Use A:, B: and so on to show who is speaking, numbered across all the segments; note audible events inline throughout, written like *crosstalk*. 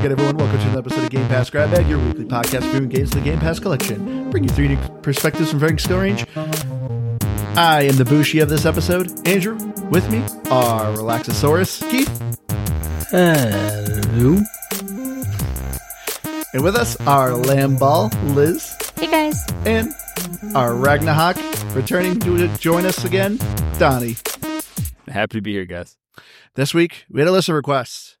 A: again, everyone. Welcome to another episode of Game Pass Grab Bag, your weekly podcast reviewing games in the Game Pass collection. Bring you three new perspectives from varying skill range. I am the Bushi of this episode. Andrew, with me are Relaxosaurus, Keith,
B: Hello.
A: and with us are Lamball, Liz,
C: Hey guys.
A: and our Ragnahawk, returning to join us again, Donnie.
B: Happy to be here, guys.
A: This week, we had a list of requests.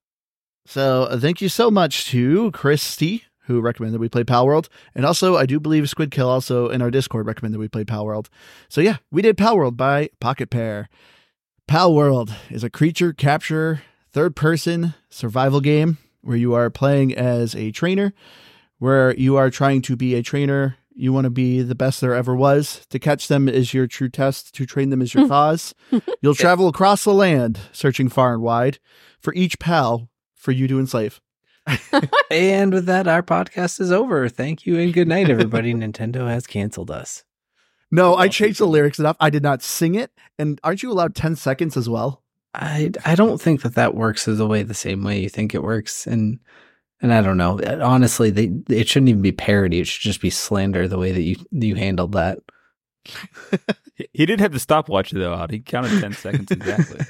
A: So uh, thank you so much to Christy, who recommended we play Pal World. And also, I do believe Squid Kill also in our Discord recommended we play Pal World. So yeah, we did Pal World by Pocket Pair. Pal World is a creature capture third person survival game where you are playing as a trainer, where you are trying to be a trainer. You want to be the best there ever was. To catch them is your true test. To train them is your *laughs* cause. *laughs* You'll travel across the land, searching far and wide for each pal for you to enslave. *laughs*
D: And with that, our podcast is over. Thank you and good night, everybody. *laughs* Nintendo has canceled us.
A: No, I changed the lyrics enough. I did not sing it. And aren't you allowed 10 seconds as well?
D: I I don't think that that works the way the same way you think it works, and and I don't know. Honestly, they it shouldn't even be parody. It should just be slander the way that you you handled that. *laughs*
B: He- He did have the stopwatch though out. He counted ten *laughs* seconds exactly.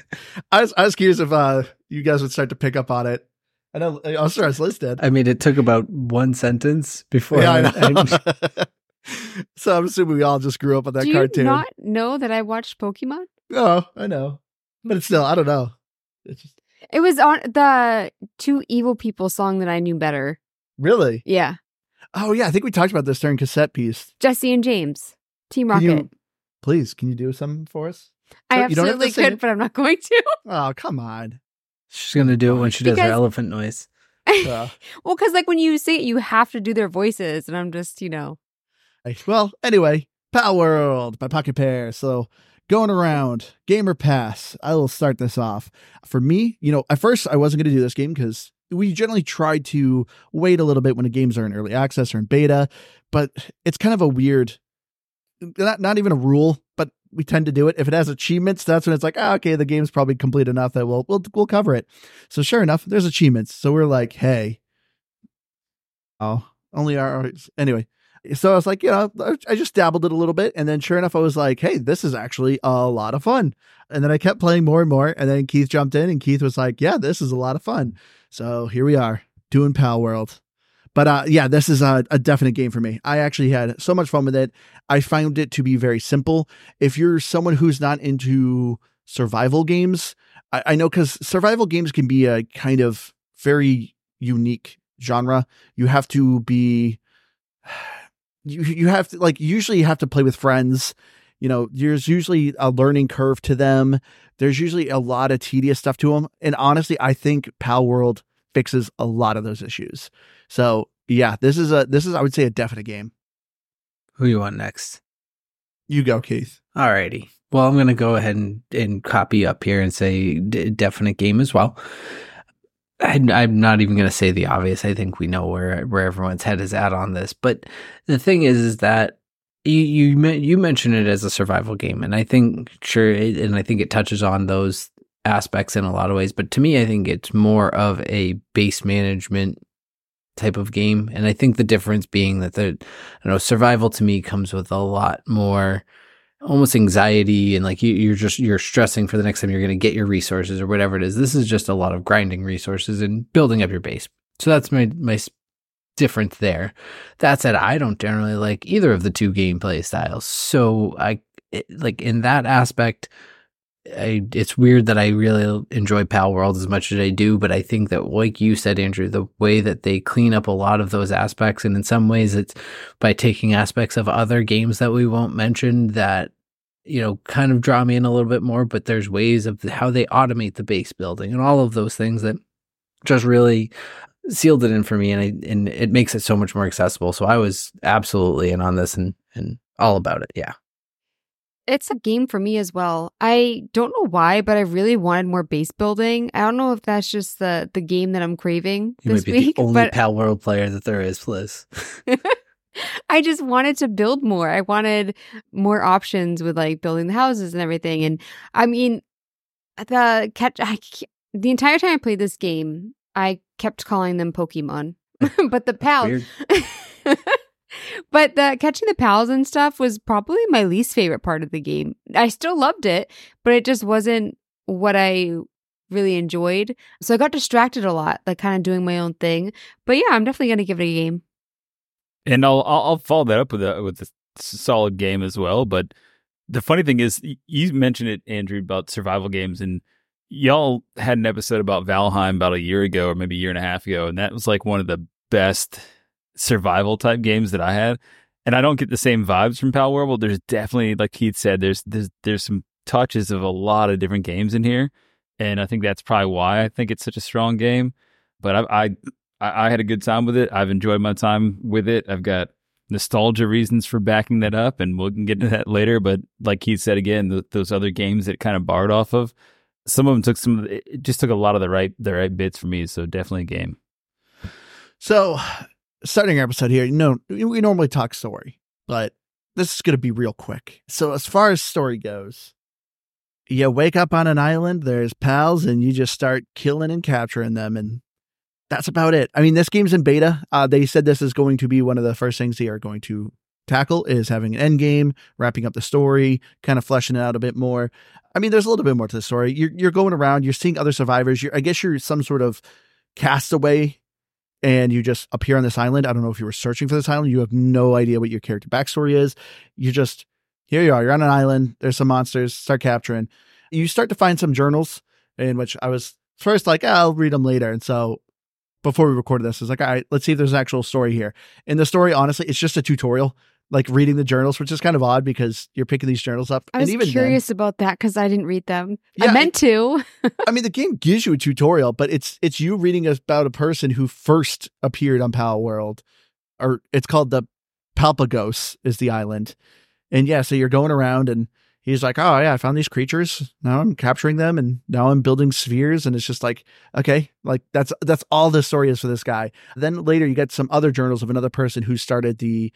A: I was, I was curious if uh, you guys would start to pick up on it. I know, I'm sure as Liz did.
D: I mean, it took about one sentence before.
A: yeah, I
D: I-
A: know.
D: I- *laughs*
A: so I'm assuming we all just grew up on that
C: Do you
A: cartoon.
C: not know that I watched Pokemon?
A: Oh, I know. But it's still, I don't know. It's just,
C: It was on the Two Evil People song that I knew better.
A: really?
C: Yeah.
A: Oh, yeah. I think we talked about this during Cassette Beasts.
C: Jessie and James. Team
A: Can
C: Rocket.
A: you- please, can you do something for us?
C: I
A: you don't
C: absolutely could,
A: it.
C: but I'm not going to. *laughs*
A: Oh, come on.
D: She's gonna do it when she does her elephant noise. *laughs*
A: Uh,
C: well, because like when you say it, you have to do their voices, and I'm just, you know.
A: Hey, Well, anyway, Pal World by Pocket Pair. So going around, Gamer Pass. I will start this off. For me, you know, at first I wasn't going to do this game because we generally try to wait a little bit when the games are in early access or in beta, but it's kind of a weird, not, not even a rule, but we tend to do it. If it has achievements, that's when it's like, ah, okay, the game's probably complete enough that we'll, we'll, we'll cover it. So sure enough, there's achievements. So we're like, hey, oh, only our, anyway, so I was like, you know, I just dabbled it a little bit. And then sure enough, I was like, hey, this is actually a lot of fun. And then I kept playing more and more. And then Keith jumped in and Keith was like, yeah, this is a lot of fun. So here we are doing Pal World. But uh, yeah, this is a, a definite game for me. I actually had so much fun with it. I found it to be very simple. If you're someone who's not into survival games, I, I know because survival games can be a kind of very unique genre. You have to be *sighs* you you have to like usually you have to play with friends you know there's usually a learning curve to them there's usually a lot of tedious stuff to them and honestly i think pal world fixes a lot of those issues so yeah this is a this is i would say a definite game
D: Who you want next?
A: you go keith
D: Alrighty. Well, I'm going to go ahead and, and copy up here and say d- definite game as well. I, I'm not even going to say the obvious. I think we know where where everyone's head is at on this. But the thing is, is that you you you mentioned it as a survival game, and I think sure, it, and I think it touches on those aspects in a lot of ways. But to me, I think it's more of a base management type of game, and I think the difference being that the you know survival to me comes with a lot more almost anxiety and like you, you're just you're stressing for the next time you're going to get your resources or whatever it is. This is just a lot of grinding resources and building up your base. So that's my my difference there. That said i don't generally like either of the two gameplay styles. So i it, like in that aspect I, it's weird that I really enjoy Pal World as much as I do, but I think that, like you said, Andrew, the way that they clean up a lot of those aspects, and in some ways, it's by taking aspects of other games that we won't mention that you know kind of draw me in a little bit more. But there's ways of how they automate the base building and all of those things that just really sealed it in for me, and I, and it makes it so much more accessible. So I was absolutely in on this and and all about it. Yeah.
C: It's a game for me as well. I don't know why, but I really wanted more base building. I don't know if that's just the the game that I'm craving
D: You
C: this
D: might be
C: week,
D: the *laughs* only
C: but
D: Pal World player that there is, Liz. *laughs*
C: I just wanted to build more. I wanted more options with like building the houses and everything. And I mean, the catch I, the entire time I played this game, I kept calling them Pokemon. *laughs* but the pals
D: Weird.
C: But the catching the pals and stuff was probably my least favorite part of the game. I still loved it, but it just wasn't what I really enjoyed. So I got distracted a lot, like kind of doing my own thing. But yeah, I'm definitely gonna give it a game.
B: And I'll I'll, I'll follow that up with a with a solid game as well. But the funny thing is, you mentioned it, Andrew, about survival games, and y'all had an episode about Valheim about a year ago, or maybe a year and a half ago, and that was like one of the best survival type games that I had. And I don't get the same vibes from Pal World. There's definitely, like Keith said, there's there's there's some touches of a lot of different games in here, and I think that's probably why I think it's such a strong game. But I I I, had a good time with it. I've enjoyed my time with it. I've got nostalgia reasons for backing that up, and we can get into that later. But like Keith said again, th- those other games that kind of borrowed off of, some of them took some. It just took a lot of the right the right bits for me. So definitely a game.
A: So, starting our episode here, you know, we normally talk story, but this is going to be real quick. So, as far as story goes, you wake up on an island, there's pals, and you just start killing and capturing them. And that's about it. I mean, this game's in beta. Uh, they said this is going to be one of the first things they are going to tackle is having an end game, wrapping up the story, kind of fleshing it out a bit more. I mean, there's a little bit more to the story. You're, you're going around, you're seeing other survivors. You're, I guess you're some sort of castaway and you just appear on this island. I don't know if you were searching for this island. You have no idea what your character backstory is. You just, here you are, you're on an island. There's some monsters, start capturing. You start to find some journals in which I was first like, ah, I'll read them later. And so before we recorded this, I was like, all right, let's see if there's an actual story here. In the story, honestly, it's just a tutorial, like reading the journals, which is kind of odd because you're picking these journals up.
C: I was
A: and even then-
C: curious about that because I didn't read them.
A: Yeah,
C: I meant to.
A: I mean, the game gives you a tutorial, but it's it's you reading about a person who first appeared on Pal World, or it's called the Palpagos is the island, and yeah, so you're going around and he's like, oh yeah, I found these creatures. Now I'm capturing them, and now I'm building spheres, and it's just like, okay, like that's that's all the story is for this guy. Then later you get some other journals of another person who started the.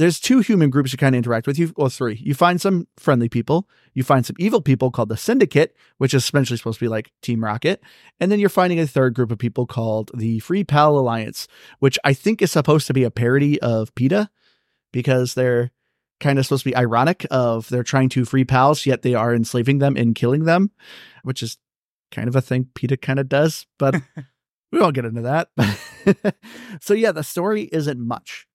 A: There's two human groups you kind of interact with. You well, three. You find some friendly people. You find some evil people called the Syndicate, which is essentially supposed to be like Team Rocket. And then you're finding a third group of people called the Free Pal Alliance, which I think is supposed to be a parody of PETA because they're kind of supposed to be ironic of they're trying to free pals, yet they are enslaving them and killing them, which is kind of a thing PETA kind of does, but *laughs* we won't get into that. *laughs* so yeah, the story isn't much.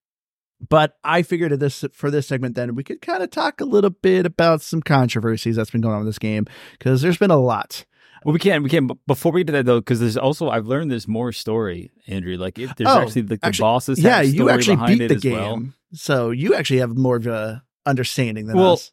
A: But I figured this for this segment, then we could kind of talk a little bit about some controversies that's been going on with this game because there's been a lot.
B: Well, we can we can but before we get to that though, because there's also I've learned there's more story, Andrew. Like if there's
A: Oh,
B: actually like the
A: actually-
B: bosses.
A: yeah,
B: have
A: you actually
B: behind
A: beat the game,
B: well.
A: so you actually have more of a understanding than
B: Well,
A: us.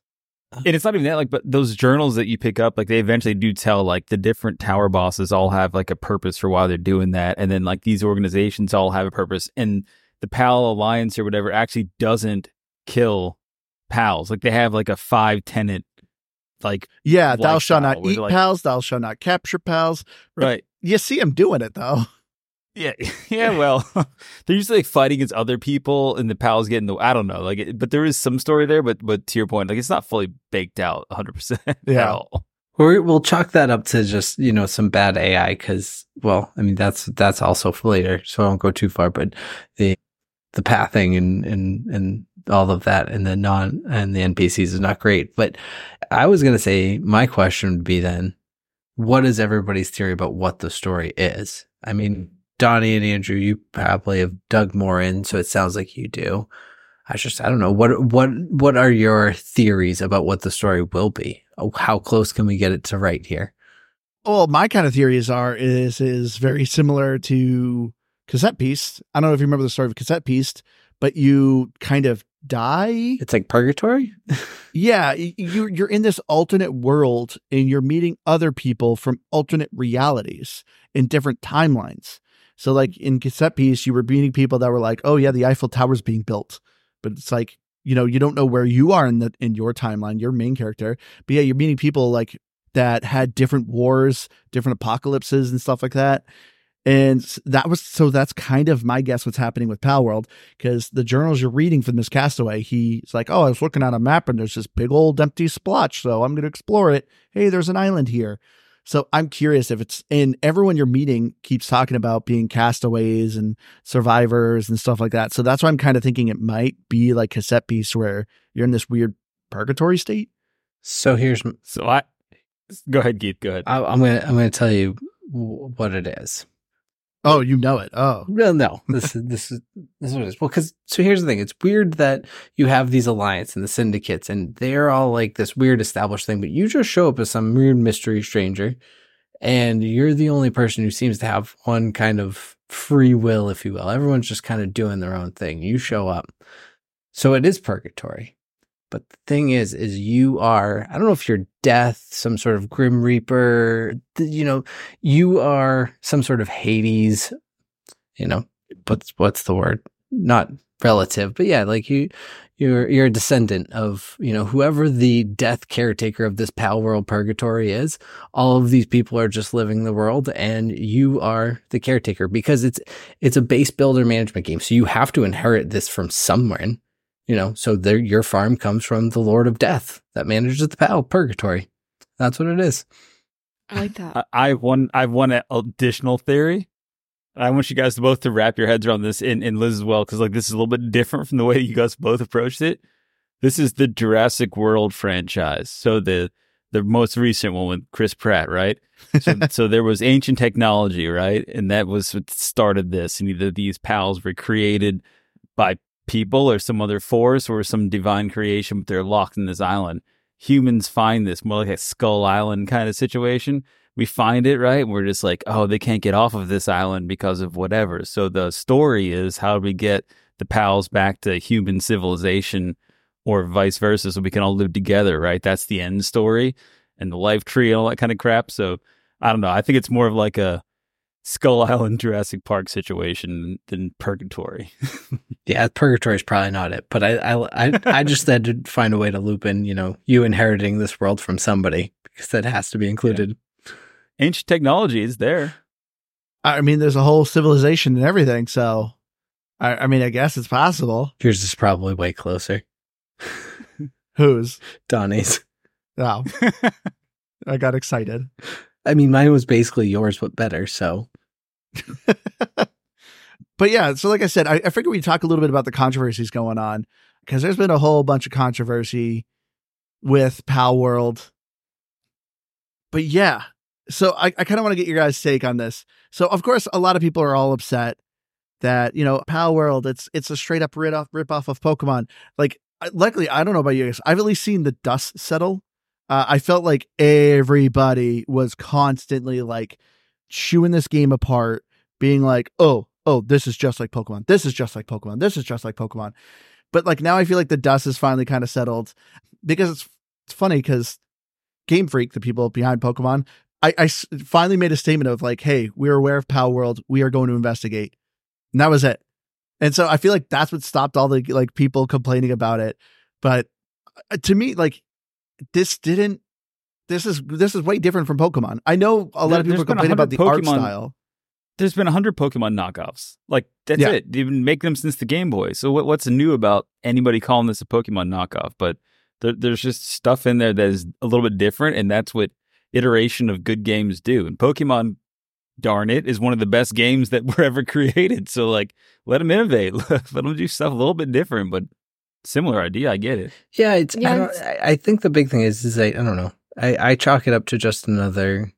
B: And it's not even that, like, but those journals that you pick up, like, they eventually do tell, like, the different tower bosses all have, like, a purpose for why they're doing that. And then, like, these organizations all have a purpose. And the PAL Alliance or whatever actually doesn't kill PALs. Like, they have, like, a five tenant, like,
A: Yeah, thou shalt not eat
B: like-
A: pals, thou shalt not capture pals.
B: right.
A: You see him doing it though.
B: Yeah, *laughs* yeah. Well, *laughs* they're usually like fighting against other people, and the pals get in the. I don't know, like, it, but there is some story there. But, but to your point, like, it's not fully baked out, hundred percent. *laughs*
A: Yeah.
B: At all.
D: We're, we'll chalk that up to just you know some bad AI because well I mean that's that's also for later so I won't go too far but the the pathing and and and all of that and the non and the NPCs is not great but I was gonna say my question would be then what is everybody's theory about what the story is I mean Donnie and Andrew you probably have dug more in so it sounds like you do I just I don't know what what what are your theories about what the story will be? Oh, How close can we get it to right here?
A: Well, my kind of theories are is is very similar to Cassette Beasts. I don't know if you remember the story of Cassette Beasts, but you kind of die.
D: It's like purgatory. *laughs*
A: Yeah, y- you you're in this alternate world and you're meeting other people from alternate realities in different timelines. So like in cassette piece, you were meeting people that were like, "Oh yeah, the Eiffel Tower's being built," but it's like you know you don't know where you are in the in your timeline, your main character. But yeah, you're meeting people like that had different wars, different apocalypses, and stuff like that. And that was so that's kind of my guess what's happening with Pal World because the journals you're reading from this castaway, he's like, Oh, I was looking at a map and there's this big old empty splotch, so I'm gonna explore it. Hey, there's an island here. So I'm curious if it's and everyone you're meeting keeps talking about being castaways and survivors and stuff like that. So that's why I'm kind of thinking it might be like Cassette Beasts where you're in this weird purgatory state.
D: So here's
B: So I go ahead, Keith. Go ahead.
D: I, I'm gonna I'm gonna tell you what it is.
A: Oh, you know it. Oh,
D: Well, no, this is this is this is what it is. Well, because so here's the thing: it's weird that you have these alliance and the syndicates, and they're all like this weird established thing, but you just show up as some weird mystery stranger, and you're the only person who seems to have one kind of free will, if you will. Everyone's just kind of doing their own thing. You show up, so it is purgatory. But the thing is, is you are, I don't know if you're death, some sort of grim reaper, you know, you are some sort of Hades, you know, what's, what's the word? Not relative, but yeah, like you, you're, you're a descendant of, you know, whoever the death caretaker of this pal world purgatory is. All of these people are just living the world and you are the caretaker because it's, it's a base builder management game. So you have to inherit this from somewhere you know, so there, your farm comes from the Lord of Death that manages the pal purgatory. That's what it is.
C: I like that. *laughs*
B: I, I have one. I have one additional theory. I want you guys both to wrap your heads around this, and, and Liz as well, because like this is a little bit different from the way you guys both approached it. This is the Jurassic World franchise, so the the most recent one with Chris Pratt, right? So, *laughs* so there was ancient technology, right, and that was what started this. And either these pals were created by people or some other force or some divine creation, but they're locked in this island. Humans find this more like a Skull Island kind of situation. We find it, right? We're just like, oh, they can't get off of this island because of whatever. So the story is how do we get the pals back to human civilization or vice versa so we can all live together, right? That's the end story and the life tree and all that kind of crap. So I don't know. I think it's more of like a Skull *laughs* Island Jurassic Park situation than Purgatory. *laughs*
D: yeah, Purgatory is probably not it, but I I I, I just had to find a way to loop in, you know, you inheriting this world from somebody because that has to be included.
B: Yeah. Ancient technology is there.
A: I mean, there's a whole civilization and everything, so I, I mean, I guess it's possible.
D: Yours is probably way closer.
A: Whose?
D: Donnie's.
A: Oh, *laughs* I got excited.
D: I mean, mine was basically yours, but better. So, *laughs*
A: but yeah, so like I said, I, I figured we'd talk a little bit about the controversies going on because there's been a whole bunch of controversy with Pal World. But yeah, so I, I kind of want to get your guys' take on this. So of course, a lot of people are all upset that you know Pal World it's it's a straight up rip off rip off of Pokemon. Like, luckily, I don't know about you guys. I've at least seen the dust settle uh, I felt like everybody was constantly like chewing this game apart, being like, "Oh, oh, this is just like Pokemon. This is just like Pokemon. This is just like Pokemon." But like now, I feel like the dust is finally kind of settled because it's it's funny because Game Freak, the people behind Pokemon, I, I finally made a statement of like, "Hey, we're aware of Pal World. We are going to investigate," and that was it. And so I feel like that's what stopped all the like people complaining about it. But uh, to me, like this didn't this is this is way different from Pokemon. I know a lot
B: there,
A: of people complain about the
B: Pokemon,
A: art style.
B: There's been a hundred Pokemon knockoffs. Like that's yeah. it. They've been making them since the Game Boy. So what, what's new about anybody calling this a Pokemon knockoff? But there, there's just stuff in there that is a little bit different, and that's what iteration of good games do. And Pokemon, darn it, is one of the best games that *laughs* were ever created. So like, let them innovate. *laughs* let them do stuff a little bit different, but similar idea. I get it.
D: Yeah, it's. Yeah, I, I, think the big thing is, is I, I don't know. I, I chalk it up to just another.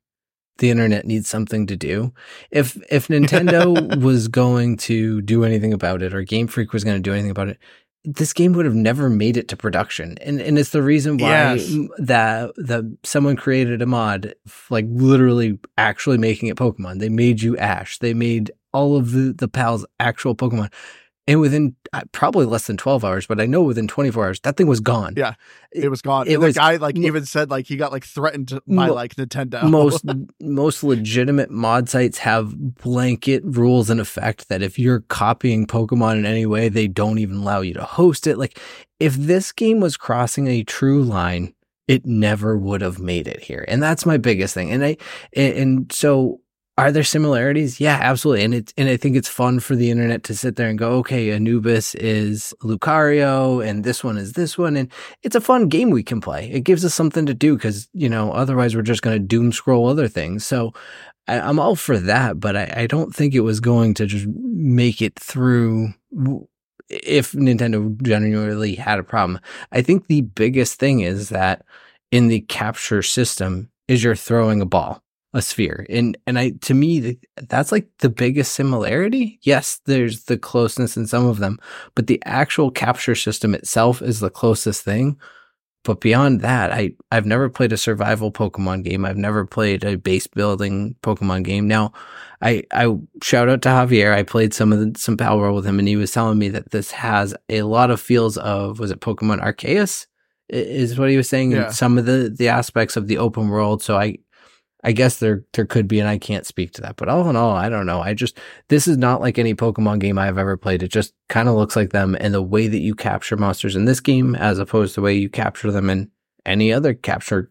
D: The internet needs something to do. If if Nintendo *laughs* was going to do anything about it, or Game Freak was going to do anything about it, this game would have never made it to production. And and it's the reason why yes. that that someone created a mod, like literally actually making it Pokemon. They made you Ash. They made all of the the pals actual Pokemon and within uh, probably less than 12 hours but i know within 24 hours that thing was gone.
A: Yeah it was gone. It was, the guy like even said like he got like threatened by mo- like nintendo.
D: most *laughs* most legitimate mod sites have blanket rules in effect that if you're copying pokemon in any way they don't even allow you to host it. Like if this game was crossing a true line it never would have made it here. And that's my biggest thing. And i and, and so Are there similarities? Yeah, absolutely. And it's and I think it's fun for the internet to sit there and go, okay, Anubis is Lucario and this one is this one. And it's a fun game we can play. It gives us something to do because, you know, otherwise we're just gonna doom scroll other things. So I, am all for that, but I, I don't think it was going to just make it through if Nintendo genuinely had a problem. I think the biggest thing is that in the capture system is you're throwing a ball a sphere. And and I to me that's like the biggest similarity. Yes, there's the closeness in some of them, but the actual capture system itself is the closest thing. But beyond that, I I've never played a survival Pokemon game. I've never played a base building Pokemon game. Now, I I shout out to Javier. I played some of the, some Palworld with him, and he was telling me that this has a lot of feels of was it Pokemon Arceus is what he was saying. Yeah. Some of the the aspects of the open world. So I I guess there there could be, and I can't speak to that. But all in all, I don't know. I just this is not like any Pokemon game I've ever played. It just kind of looks like them, and the way that you capture monsters in this game, as opposed to the way you capture them in any other capture,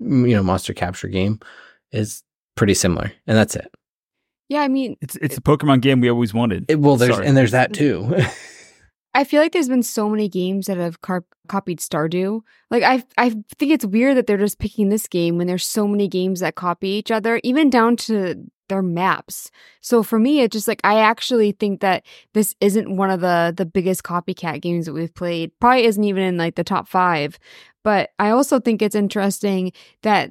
D: mm, you know, monster capture game, is pretty similar, and that's it.
C: Yeah, I mean,
B: it's it's the Pokemon game we always wanted.
D: It, well, there's Sorry. and there's that too. *laughs*
C: I feel like there's been so many games that have car- copied Stardew. Like I, I think it's weird that they're just picking this game when there's so many games that copy each other, even down to their maps. So for me, it's just like I actually think that this isn't one of the the biggest copycat games that we've played. Probably isn't even in like the top five. But I also think it's interesting that,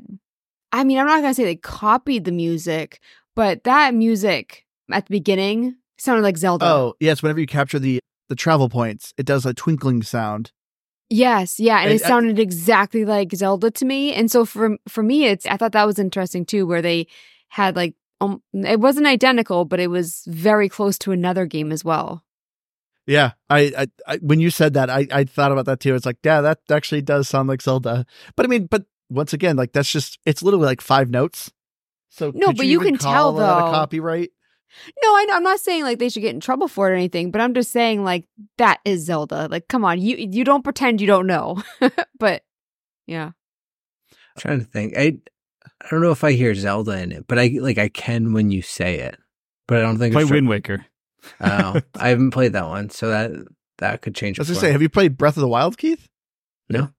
C: I mean, I'm not gonna say they copied the music, but that music at the beginning sounded like Zelda.
A: Oh yes, whenever you capture the the travel points, it does a twinkling sound.
C: Yes, yeah, and, it sounded I, exactly like Zelda to me. And so for for me, it's I thought that was interesting too, where they had like um, it wasn't identical, but it was very close to another game as well.
A: Yeah, I, I, I when you said that, I, I thought about that too. It's like, yeah, that actually does sound like Zelda. But I mean, but once again, like that's just it's literally like five notes. So
C: no, but you, you can tell though
A: copyright.
C: No, I know, I'm not saying like they should get in trouble for it or anything, but I'm just saying like that is Zelda. Like, come on, you you don't pretend you don't know. *laughs* but yeah,
D: I'm trying to think. I I don't know if I hear Zelda in it, but I like I can when you say it, but I don't think
B: play Wind Waker.
D: oh, I haven't *laughs* played that one, so that that could change.
A: I was gonna say, have you played Breath of the Wild, Keith?
D: No.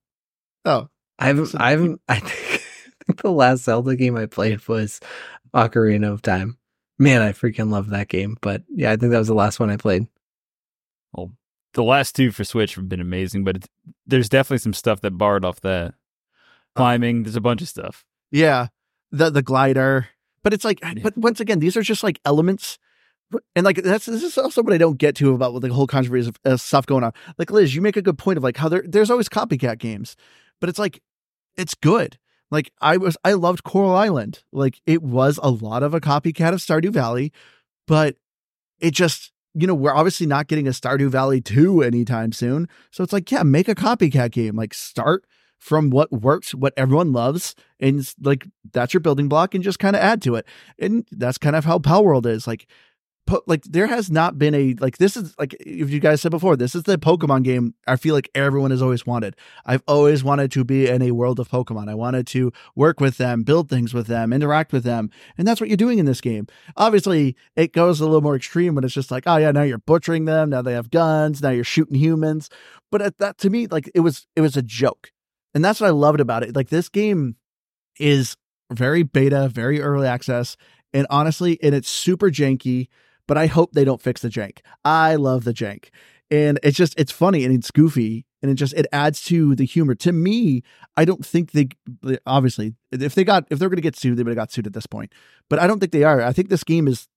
A: Oh,
D: I haven't. So, I haven't. *laughs* I think, I think the last Zelda game I played was Ocarina of Time. Man, I freaking love that game. But yeah, I think that was the last one I played.
B: Well, the last two for Switch have been amazing, but there's definitely some stuff that barred off that. Uh, Climbing, there's a bunch of stuff.
A: Yeah, the the glider, but it's like, yeah. but once again, these are just like elements, and like that's this is also what I don't get to about the whole controversy of uh, stuff going on. Like Liz, you make a good point of like how there there's always copycat games, but it's like it's good. Like I was I loved Coral Island. Like it was a lot of a copycat of Stardew Valley, but it just you know, we're obviously not getting a Stardew Valley 2 anytime soon. So it's like, yeah, make a copycat game. Like start from what works, what everyone loves, and like that's your building block and just kind of add to it. And that's kind of how Palworld is. Like po- like there has not been a like this is like if you guys said before this is the pokemon game i feel like everyone has always wanted. I've always wanted to be in a world of pokemon. I wanted to work with them build things with them interact with them and that's what you're doing in this game. Obviously it goes a little more extreme when it's just like oh yeah now you're butchering them now they have guns now you're shooting humans. But at that to me like it was it was a joke. And that's what i loved about it. Like this game is very beta very early access and honestly and it's super janky but I hope they don't fix the jank. I love the jank. And it's just it's funny and it's goofy and it just it adds to the humor. To me, I don't think they obviously if they got if they're going to get sued, they would have got sued at this point. But I don't think they are. I think this game is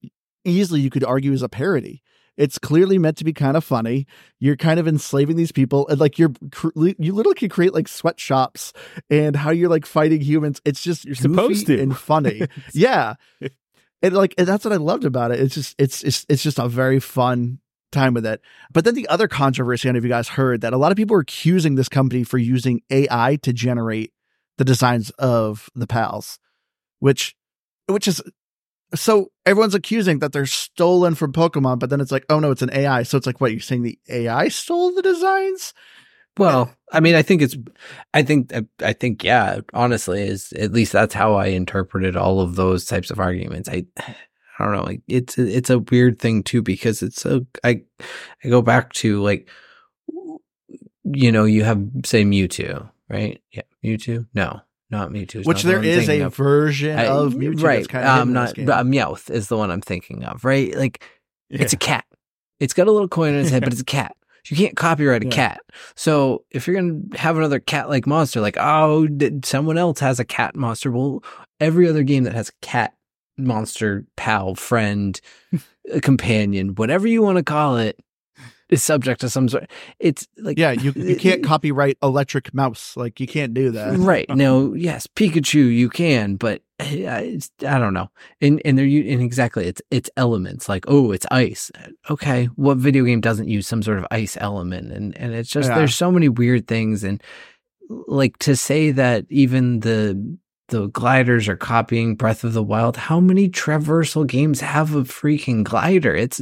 A: easily you could argue is a parody. It's clearly meant to be kind of funny. You're kind of enslaving these people, and like you're you literally can create like sweatshops and how you're like fighting humans. It's just you're supposed to and funny. *laughs* yeah, *laughs* and like that's what I loved about it. It's just it's it's it's just a very fun time with it. But then the other controversy, I don't know if you guys heard that a lot of people are accusing this company for using AI to generate the designs of the pals, which which is so everyone's accusing that they're stolen from Pokemon, but then it's like, oh no, it's an AI. So it's like, what you're saying the AI stole the designs?
D: Well, I mean, I think it's, I think, I think, yeah, honestly, is at least that's how I interpreted all of those types of arguments. I, *sighs* I don't know, like it's, it's a weird thing too, because it's so, I, I go back to like, you know, you have, say, Mewtwo, right? Yeah, Mewtwo? No, not Mewtwo.
A: Which
D: not the
A: there
D: I'm
A: is a
D: of.
A: version
D: I-
A: of Mewtwo
D: right?
A: kind of
D: um, not uh, Meowth is the one I'm thinking of, right? Like
B: Yeah.
D: it's a cat. It's got a little coin in its head, but it's a *laughs* cat. You can't copyright a
A: Yeah.
D: cat. So if you're gonna have another cat-like monster, like oh, did someone else has a cat monster, well, every other game that has a cat monster, pal, friend, *laughs* a companion, whatever you want to call it, is subject to some sort. It's like
A: yeah, you you can't *laughs* copyright electric mouse. Like you can't do that.
D: right no *laughs* yes pikachu you can but *laughs* it's, i don't know and and they're and exactly it's it's elements like oh it's ice okay what video game doesn't use some sort of ice element and and it's just
A: Yeah.
D: there's so many weird things and like to say that even the the gliders are copying Breath of the Wild. How many traversal games have a freaking glider? It's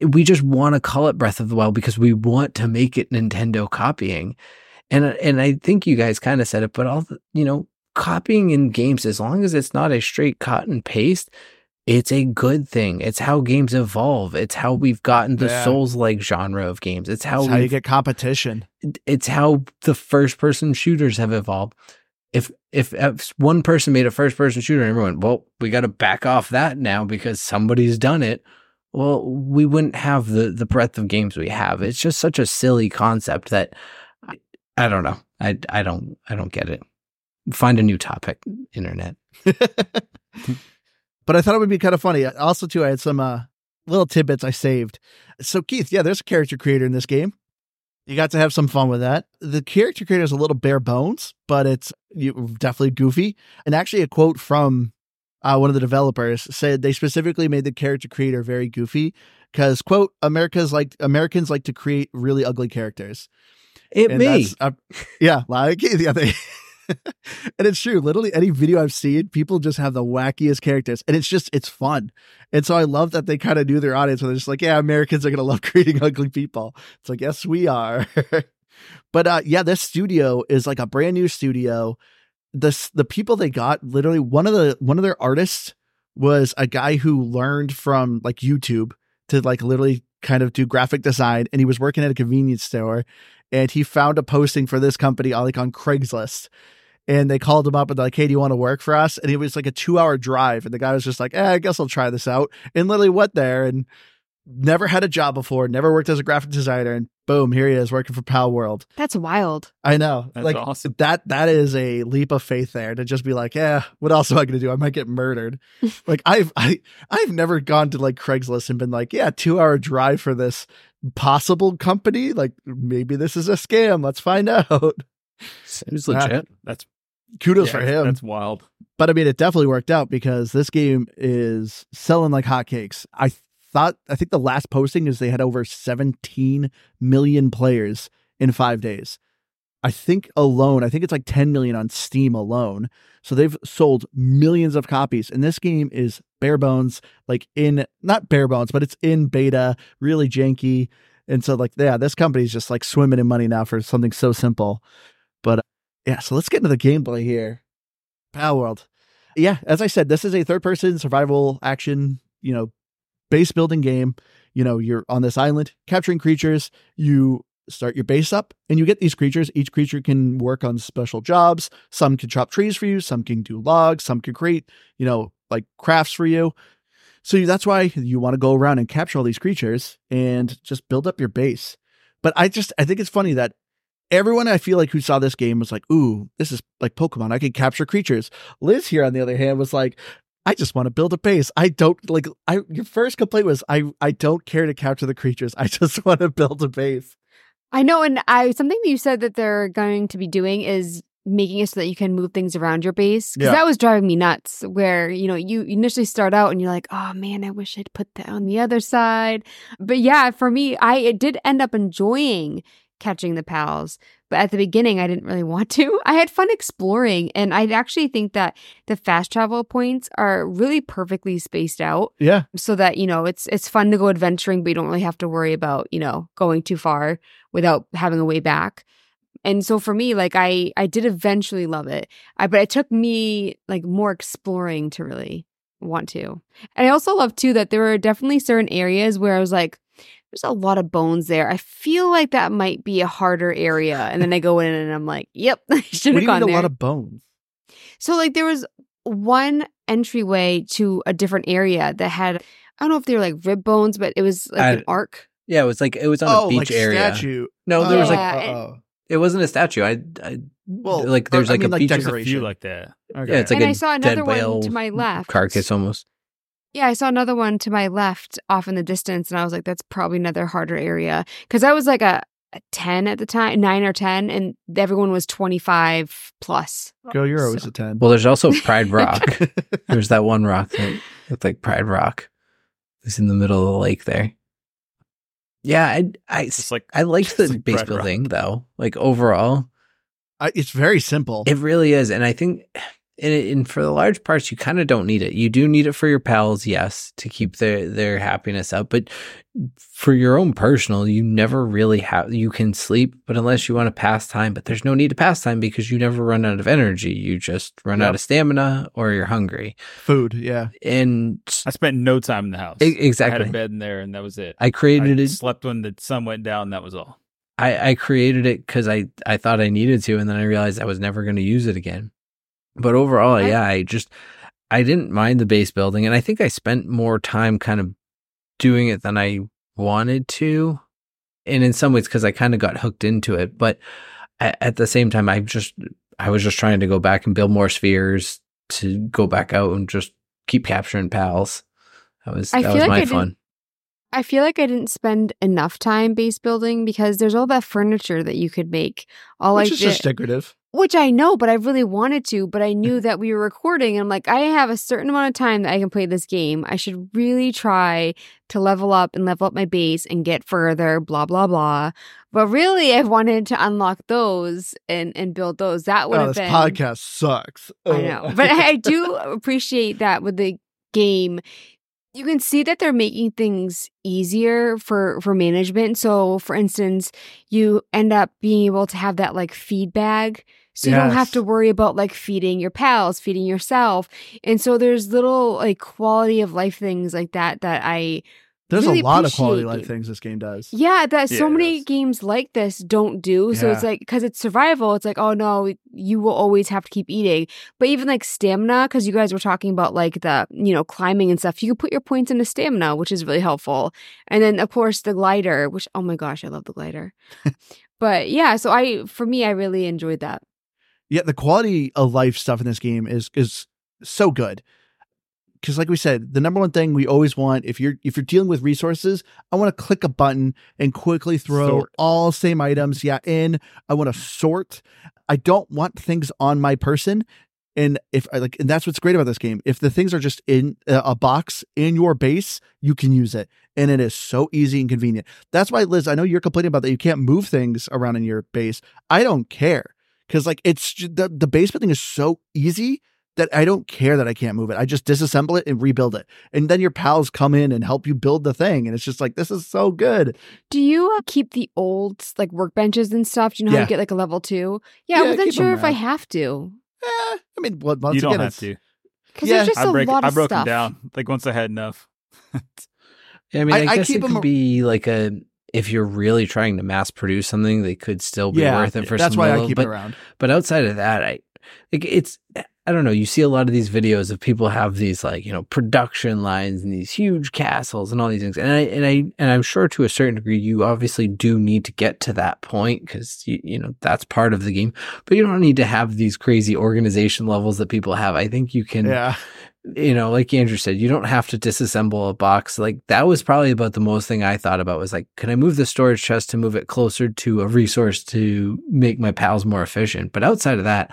D: we just want to call it Breath of the Wild because we want to make it Nintendo copying. And and I think you guys kind of said it, but all the, you know, copying in games as long as it's not a straight cut and paste, it's a good thing. It's how games evolve. It's how we've gotten the
A: Yeah.
D: Souls like genre of games. It's how
A: how you get competition.
D: it's how the first person shooters have evolved. If, if if one person made a first person shooter and everyone, well, we got to back off that now because somebody's done it. Well, we wouldn't have the the breadth of games we have. It's just such a silly concept that I, I don't know. I I don't I don't get it. Find a new topic, internet. *laughs*
A: but I thought it would be kind of funny. Also, too, I had some uh, little tidbits I saved. So, Keith, yeah, there's a character creator in this game. You got to have some fun with that. The character creator is a little bare bones, but it's you, definitely goofy. And actually, a quote from uh, one of the developers said they specifically made the character creator very goofy because, quote, America's like Americans like to create really ugly characters.
D: It
A: And
D: me.
A: uh, yeah, *laughs* like yeah, they, *laughs* and it's true. Literally, any video I've seen, people just have the wackiest characters, and it's just it's fun. And so I love that they kind of knew their audience. Where they're just like, yeah, Americans are gonna *laughs* love creating ugly people. It's like, yes, we are. *laughs* but uh, yeah, this studio is like a brand new studio. This the people they got literally one of the one of their artists was a guy who learned from like YouTube to like literally kind of do graphic design, and he was working at a convenience store, and he found a posting for this company like on Craigslist. And they called him up and they're like, "Hey, do you want to work for us?" And it was like a two-hour drive, and the guy was just like, eh, "I guess I'll try this out." And literally went there and never had a job before, never worked as a graphic designer, and boom, here he is working for Pal World.
C: That's wild.
A: I know,
B: That's
A: like
B: awesome.
A: that. That is a leap of faith there to just be like, "Yeah, what else am I going to do? I might get murdered." *laughs* like I've I I've never gone to like Craigslist and been like, "Yeah, two-hour drive for this possible company. Like maybe this is a scam. Let's find out."
D: Seems legit.
B: That's
A: Kudos
B: yeah,
A: for him.
B: That's wild.
A: but I mean, it definitely worked out because this game is selling like hotcakes. I thought, I think the last posting is they had over 17 million players in five days. I think alone, I think it's like 10 million on Steam alone. So they've sold millions of copies. And this game is bare bones, like in, not bare bones, but it's in beta, really janky. And so, like, yeah, this company's just like swimming in money now for something so simple. But yeah, so let's get into the gameplay here. Pal World. Yeah, as I said, this is a third person survival action, you know, base building game. You know, you're on this island capturing creatures. You start your base up and you get these creatures. Each creature can work on special jobs. Some can chop trees for you, some can do logs, some can create, you know, like crafts for you. So that's why you want to go around and capture all these creatures and just build up your base. But I just I think it's funny that everyone I feel like who saw this game was like, "Ooh, this is like Pokemon. I can capture creatures." Liz here, on the other hand, was like, "I just want to build a base. I don't like." I your first complaint was, "I I don't care to capture the creatures. *laughs* I just want to build a base."
C: I know, and I something that you said that they're going to be doing is making it so that you can move things around your base because
A: Yeah.
C: that was driving me nuts. Where you know you initially start out and you're like, oh man, I wish I'd put that on the other side. But yeah, for me, I it did end up enjoying catching the pals. But at the beginning, I didn't really *laughs* want to. I had fun exploring, and I actually think that the fast travel points are really perfectly spaced out
A: Yeah,
C: so that you know it's it's fun to go adventuring but you don't really have to worry about you know going too far without having a way back And so for me, like I I did eventually love it. I but it took me like more exploring to really want to. And I also love too that there were definitely certain areas where I was like, there's a lot of bones there. I feel like that might be a harder area. And then I go in and I'm like, yep, *laughs* I should have
A: do
C: gone
A: mean a lot of bones?
C: so like there was one entryway to a different area that had I don't know if they were like rib bones, but it was like
D: I-
C: an arc.
D: Yeah, it was like it was on
A: oh,
D: a beach
A: like
D: area.
A: statue.
D: No, there was like
C: Yeah,
A: like,
D: it wasn't a statue. I, I
A: Well,
D: like
A: or-
D: there's
A: I
D: like
A: mean,
D: a
A: like
D: beach
B: There's a
A: decoration.
B: few like that.
A: okay.
D: Yeah, it's like
C: and
D: a
C: I saw
D: dead
C: another one to my left.
D: carcass almost.
C: Yeah, I saw another one to my left off in the distance, and I was like, that's probably another harder area. Because I was like a, a 10 at the time, 9 or 10, and everyone was 25 plus.
A: Girl, you're always
C: So-
A: a 10.
D: Well, there's also Pride Rock. *laughs* *laughs* there's that one rock that looked like Pride Rock. It's in the middle of the lake there. Yeah, I I
B: It's like
D: I liked the
B: like
D: base
B: Pride Rock.
D: building though. Like overall,
A: I, it's very simple.
D: It really is, and I think, and, and for the large parts, you kind of don't need it. You do need it for your pals, yes, to keep their their happiness up. But for your own personal, you never really have. You can sleep, but unless you want to pass time, but there's no need to pass time because you never run out of energy. You just run
A: Yep.
D: out of stamina or you're hungry.
A: Food, yeah.
D: And
B: I spent no time in the house.
D: E-
B: I had a bed in there, and that was it.
D: I created
B: I
D: it.
B: slept when the sun went down. That was all.
D: I, I created it because I, I thought I needed to, and then I realized I was never going to use it again. But overall,
C: I-
D: yeah, I just I didn't mind the base building, and I think I spent more time kind of doing it than I wanted to, and in some ways because I kind of got hooked into it. But at, at the same time, I just I was just trying to go back and build more spheres to go back out and just keep capturing pals. That was
C: I
D: that was
C: like
D: my
C: I
D: fun.
C: I feel like I didn't spend enough time base building because there's all that furniture that you could make. All
A: Which
C: like
A: is just decorative.
C: Which I know, but I really wanted to, but I knew that we were recording. And I'm like, I have a certain amount of time that I can play this game. I should really try to level up and level up my base and get further, blah, blah, blah. But really, I *laughs* wanted to unlock those and, and build those. That would
A: Oh,
C: have
A: this
C: been.
A: podcast sucks.
C: I oh know. But I, I *laughs* do appreciate that with the game. You can see that they're making things easier for for management. So, for instance, you end up being able to have that like feed bag. So you don't have to worry about like feeding your pals, feeding yourself. And so there's little like quality of life things like that that I
A: There's
C: really
A: a lot of quality
C: appreciate
A: life things this game does.
C: yeah, that
B: Yeah,
C: so many
B: does.
C: games like this don't do. So it's like because it's survival, it's like oh no, you will always have to keep eating. But even like stamina, because you guys were talking about like the you know climbing and stuff, you can put your points into stamina, which is really helpful. And then of course the glider, which oh my gosh, I love the glider. *laughs* but yeah, so I for me, I really enjoyed that.
A: Yeah, the quality of life stuff in this game is is so good. Because like we said, the number one thing we always want if you're if you're dealing with resources, I want to click a button and quickly throw
B: Sort.
A: all same items yeah in. I want to sort. I don't want things on my person. And if I like, and that's what's great about this game. If the things are just in a a box in your base, you can use it, and it is so easy and convenient. That's why, Liz, I know you're complaining about that. You can't move things around in your base. I don't care because like it's the the base building is so easy that I don't care that I can't move it. I just disassemble it and rebuild it, and then your pals come in and help you build the thing, and it's just like this is so good.
C: Do you uh, keep the old like workbenches and stuff? Do you know how
A: Yeah.
C: to get like a level two? Yeah,
A: Yeah,
C: I wasn't sure if I have to
A: Eh, I mean, well, once
B: you don't
A: again,
B: have to.
C: because
A: Yeah.
C: there's just
B: I
C: a
B: break.
C: lot
B: I broke
C: stuff.
B: them down. Like once I had enough. *laughs*
D: Yeah, I mean,
A: I-
D: I,
A: I
D: guess
A: keep
D: it could
A: 'em a-
D: be like a if you're really trying to mass produce something, they could still be
A: Yeah,
D: worth it for
A: That's
D: some
A: why I keep
D: but,
A: it around.
D: But outside of that, I like it's I don't know. You see a lot of these videos of people have these like you know production lines and these huge castles and all these things, and I and I and I'm sure to a certain degree you obviously do need to get to that point because you you know that's part of the game, but you don't need to have these crazy organization levels that people have. I think you can
A: Yeah,
D: you know, like Andrew said, you don't have to disassemble a box. Like that was probably about the most thing I thought about was like, can I move the storage chest to move it closer to a resource to make my pals more efficient? But outside of that,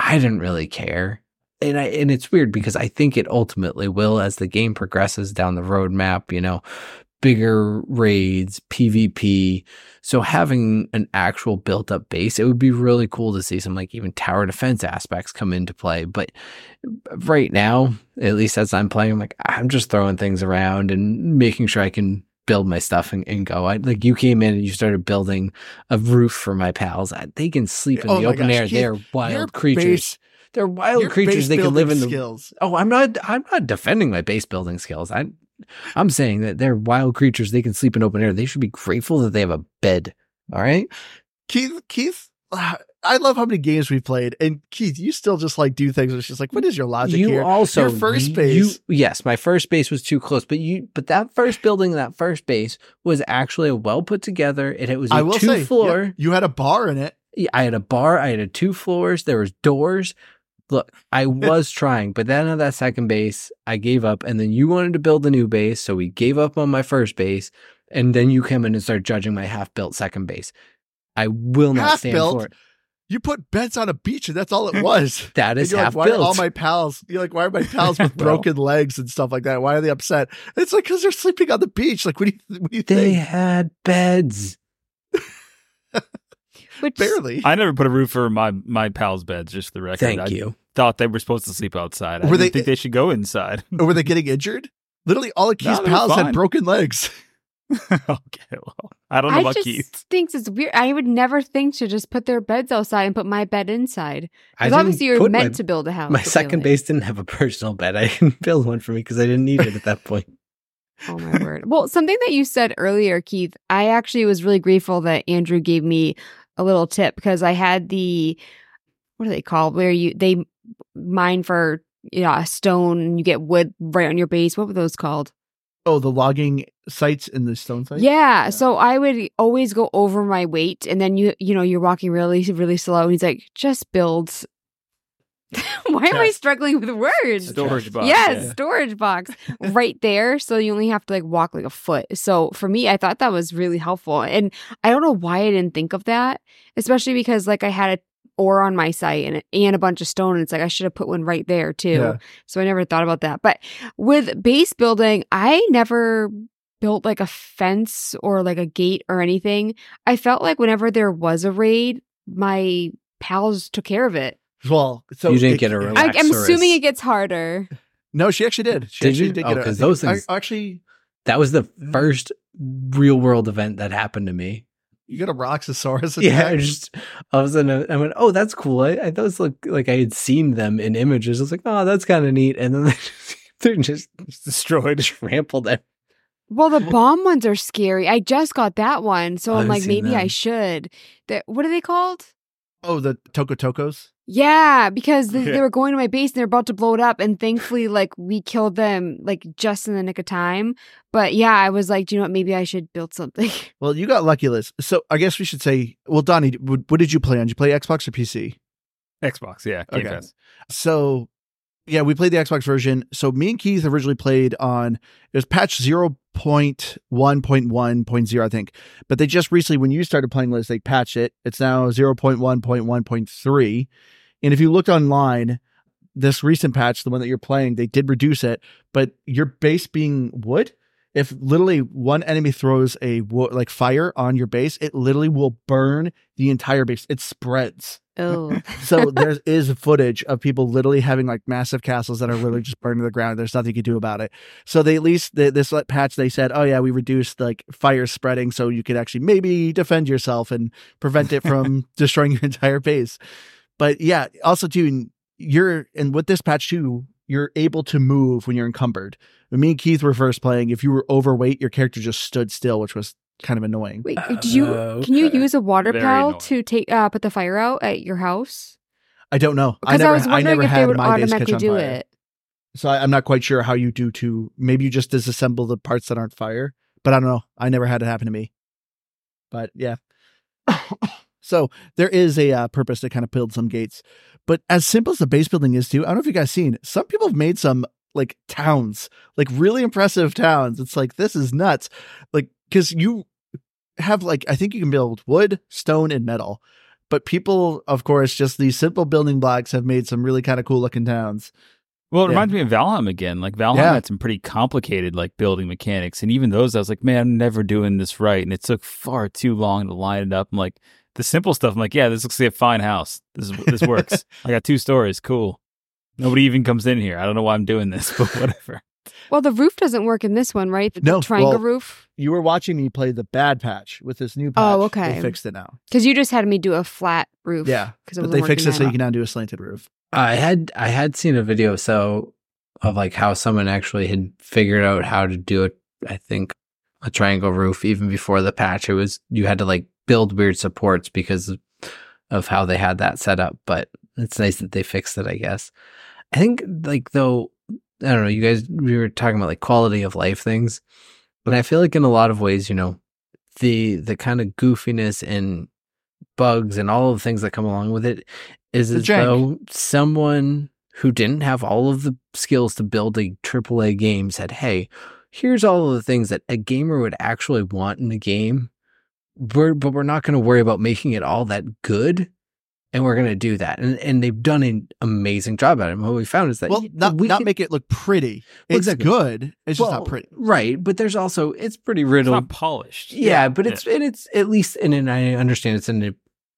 D: I didn't really care. And I and it's weird because I think it ultimately will as the game progresses down the roadmap, you know, bigger raids, PvP. So having an actual built up base, it would be really cool to see some like even tower defense aspects come into play. But right now, at least as I'm playing, I'm like, I'm just throwing things around and making sure I can build my stuff and, and go. I, like you came in and you started building a roof for my pals. I, they can sleep in
A: Oh
D: the open
A: gosh,
D: air. They're wild creatures.
A: base-
D: They're wild creatures. They can live in the.
A: skills.
D: Oh, I'm not. I'm not defending my base building skills. I, I'm saying that they're wild creatures. They can sleep in open air. They should be grateful that they have a bed. All right.
A: Keith, Keith, I love how many games we've played, and Keith, you still just like do things. It's just like, what is your logic
D: you
A: here?
D: also
A: Your first
D: you-
A: base-
D: yes, my first base was too close, but you but that first building, that first base was actually well put together. It, it was a
A: I will
D: two
A: say,
D: floor.
A: yeah, you had a bar in it.
D: I had a bar. I had a two floors. There was doors. Look, I *laughs* was trying, but then on that second base, I gave up. And then you wanted to build a new base, so we gave up on my first base. And then you came in and start judging my half built second base. I will not stand
A: Half-built?
D: for it.
A: You put beds on a beach, and that's all it *laughs* was.
D: That
A: And
D: is
A: you're
D: half
A: like, why
D: built.
A: are all my pals? You're like, why are my pals *laughs* with broken legs and stuff like that? Why are they upset? It's like because they're sleeping on the beach. Like, what do you, what do you
D: they
A: think?
D: had beds. *laughs*
C: Which
A: Barely.
B: I never put a roof over my my pals' beds. Just the record.
D: Thank
B: I
D: you.
B: Thought they were supposed to sleep outside. I
A: Were
B: didn't
A: they-
B: think they should go inside.
A: or were they getting injured? Literally, all of
B: No,
A: Keith's
B: they
A: pals had broken legs. *laughs*
B: okay, well, I don't know
C: I
B: about
C: just
B: Keith.
C: thinks it's weird. I would never think to just put their beds outside and put my bed inside. Because obviously you're meant
D: my,
C: to build a house.
D: My
C: I
D: second base didn't have a personal bed. I didn't *laughs* build one for me because I didn't need it at that point.
C: Oh my word. Well, something that you said earlier, Keith, I actually was really grateful that Andrew gave me a little tip because I had the what are they called? Where you they mine for you know a stone and you get wood right on your base. What were those called?
A: Oh, the logging sites in the stone site.
C: Yeah. So I would always go over my weight and then you you know, you're walking really, really slow and he's like, just build *laughs* Why am I struggling with words?
B: Storage box.
C: yes,
B: yeah.
C: storage box *laughs* right there. So you only have to like walk like a foot. So for me, I thought that was really helpful. And I don't know why I didn't think of that, especially because like I had a ore on my site and and a bunch of stone. And it's like I should have put one right there too.
A: Yeah.
C: So I never thought about that. But with base building, I never built like a fence or like a gate or anything. I felt like whenever there was a raid, my pals took care of it.
A: Well, so
D: You didn't
A: it-
D: get a
A: it-
D: relax-
C: I, I'm assuming it gets harder.
A: No, she actually did. She
D: Did
A: actually
D: you?
A: did
D: Oh,
A: get it.
D: 'cause
A: I
D: those things-
A: I, actually,
D: That was the mm. first real world event that happened to me.
A: You got a Relaxaurus. *laughs*
D: Yeah, I just all of a sudden I went, "Oh, that's cool." I, I those look like I had seen them in images. I was like, "Oh, that's kind of neat." And then they *laughs* just, they're just
B: It's destroyed.
D: trampled. Every-
C: Well, the bomb ones are scary. I just got that one, so
D: I
C: I'm like,
D: seen
C: maybe I should. The, what are they called?
A: Oh, the Tocotocos.
C: Yeah, because they, they *laughs* were going to my base and they're about to blow it up, and thankfully, like we killed them like just in the nick of time. But yeah, I was like, do you know what? Maybe I should build something. *laughs*
A: Well, you got lucky, Liz. So I guess we should say, well, Donnie, what, what did you play on? Did you play Xbox or PC?
B: Xbox, yeah. Game
A: Okay.
B: Pass.
A: So, yeah, we played the Xbox version. So me and Keith originally played on it was patch 0.1.1.0, I think. But they just recently, when you started playing Liz, they patched it. It's now 0.1.1.3. And if you looked online, this recent patch, the one that you're playing, they did reduce it, but your base being wood, if literally one enemy throws a wo- like fire on your base, it literally will burn the entire base. It spreads.
C: Oh, *laughs*
A: So there is footage of people literally having like massive castles that are literally just burned to the ground. There's nothing you can do about it. So they at least they, this patch they said, oh yeah, we reduced like fire spreading, so you could actually maybe defend yourself and prevent it from *laughs* destroying your entire base. But yeah, also too, you're and with this patch too, you're able to move when you're encumbered. When me and Keith were first playing, if you were overweight, your character just stood still, which was kind of annoying.
C: wait, did you?
D: Uh,
C: Can you use a water
B: Very
C: pal
B: annoying.
C: to take uh, put the fire out at your house?
A: I don't know. I
C: Because I,
A: never,
C: was
A: I
C: wondering
A: never
C: if they
A: had
C: would
A: my base catch
C: automatically
A: on
C: do
A: fire.
C: it.
A: So I, I'm not quite sure how you do to maybe you just disassemble the parts that aren't fire, but I don't know. I never had it happen to me. But yeah. *laughs* so there is a uh, purpose to kind of build some gates, but as simple as the base building is too, I don't know if you guys seen. Some people have made some like towns, like really impressive towns. It's like this is nuts, like because you have like I think you can build wood, stone, and metal. But people, of course, just these simple building blocks have made some really kind of cool looking towns.
B: Well, it
A: Yeah.
B: reminds me of Valheim again. Like Valheim
A: Yeah.
B: had some pretty complicated like building mechanics, and even those, I was like, man, I'm never doing this right, and it took far too long to line it up. I'm like, the simple stuff. I'm like, yeah, this looks like a fine house. This is, this works. *laughs* I got two stories. Cool. Nobody even comes in here. I don't know why I'm doing this, *laughs* but *laughs* whatever.
C: Well, the roof doesn't work in this one, right? The, the
A: No,
C: triangle
A: well-
C: roof.
A: You were watching me play the bad patch with this new oh, patch.
C: Oh,
A: They
C: okay.
A: fixed it now.
C: Because you just had me do a flat roof.
A: Yeah,
C: because it
A: But
C: wasn't
A: they fixed it so
C: that
A: you can now do a slanted roof.
D: I had I had seen a video so of like how someone actually had figured out how to do it. I think a triangle roof even before the patch. It was you had to like build weird supports because of, how they had that set up. But it's nice that they fixed it. I guess. I think like though I don't know. You guys we were talking about like quality of life things, but I feel like in a lot of ways, you know, the the kind of goofiness and bugs and all of the things that come along with it is
A: The
D: as
A: jank.
D: though someone who didn't have all of the skills to build a AAA game said, "Hey, here's all of the things that a gamer would actually want in a game, we're, but we're not going to worry about making it all that good." And we're going to do that, and and they've done an amazing job at it. And what we found is that
A: Well,
D: y-
A: not
D: we
A: not
D: can-
A: make it look pretty.
D: Well,
A: It's
D: exactly.
A: good. It's just
D: well,
A: not pretty.
D: right? But there's also it's pretty
B: It's
D: riddled.
B: not polished.
D: Yeah, but it's and it's at least and, and I understand it's in a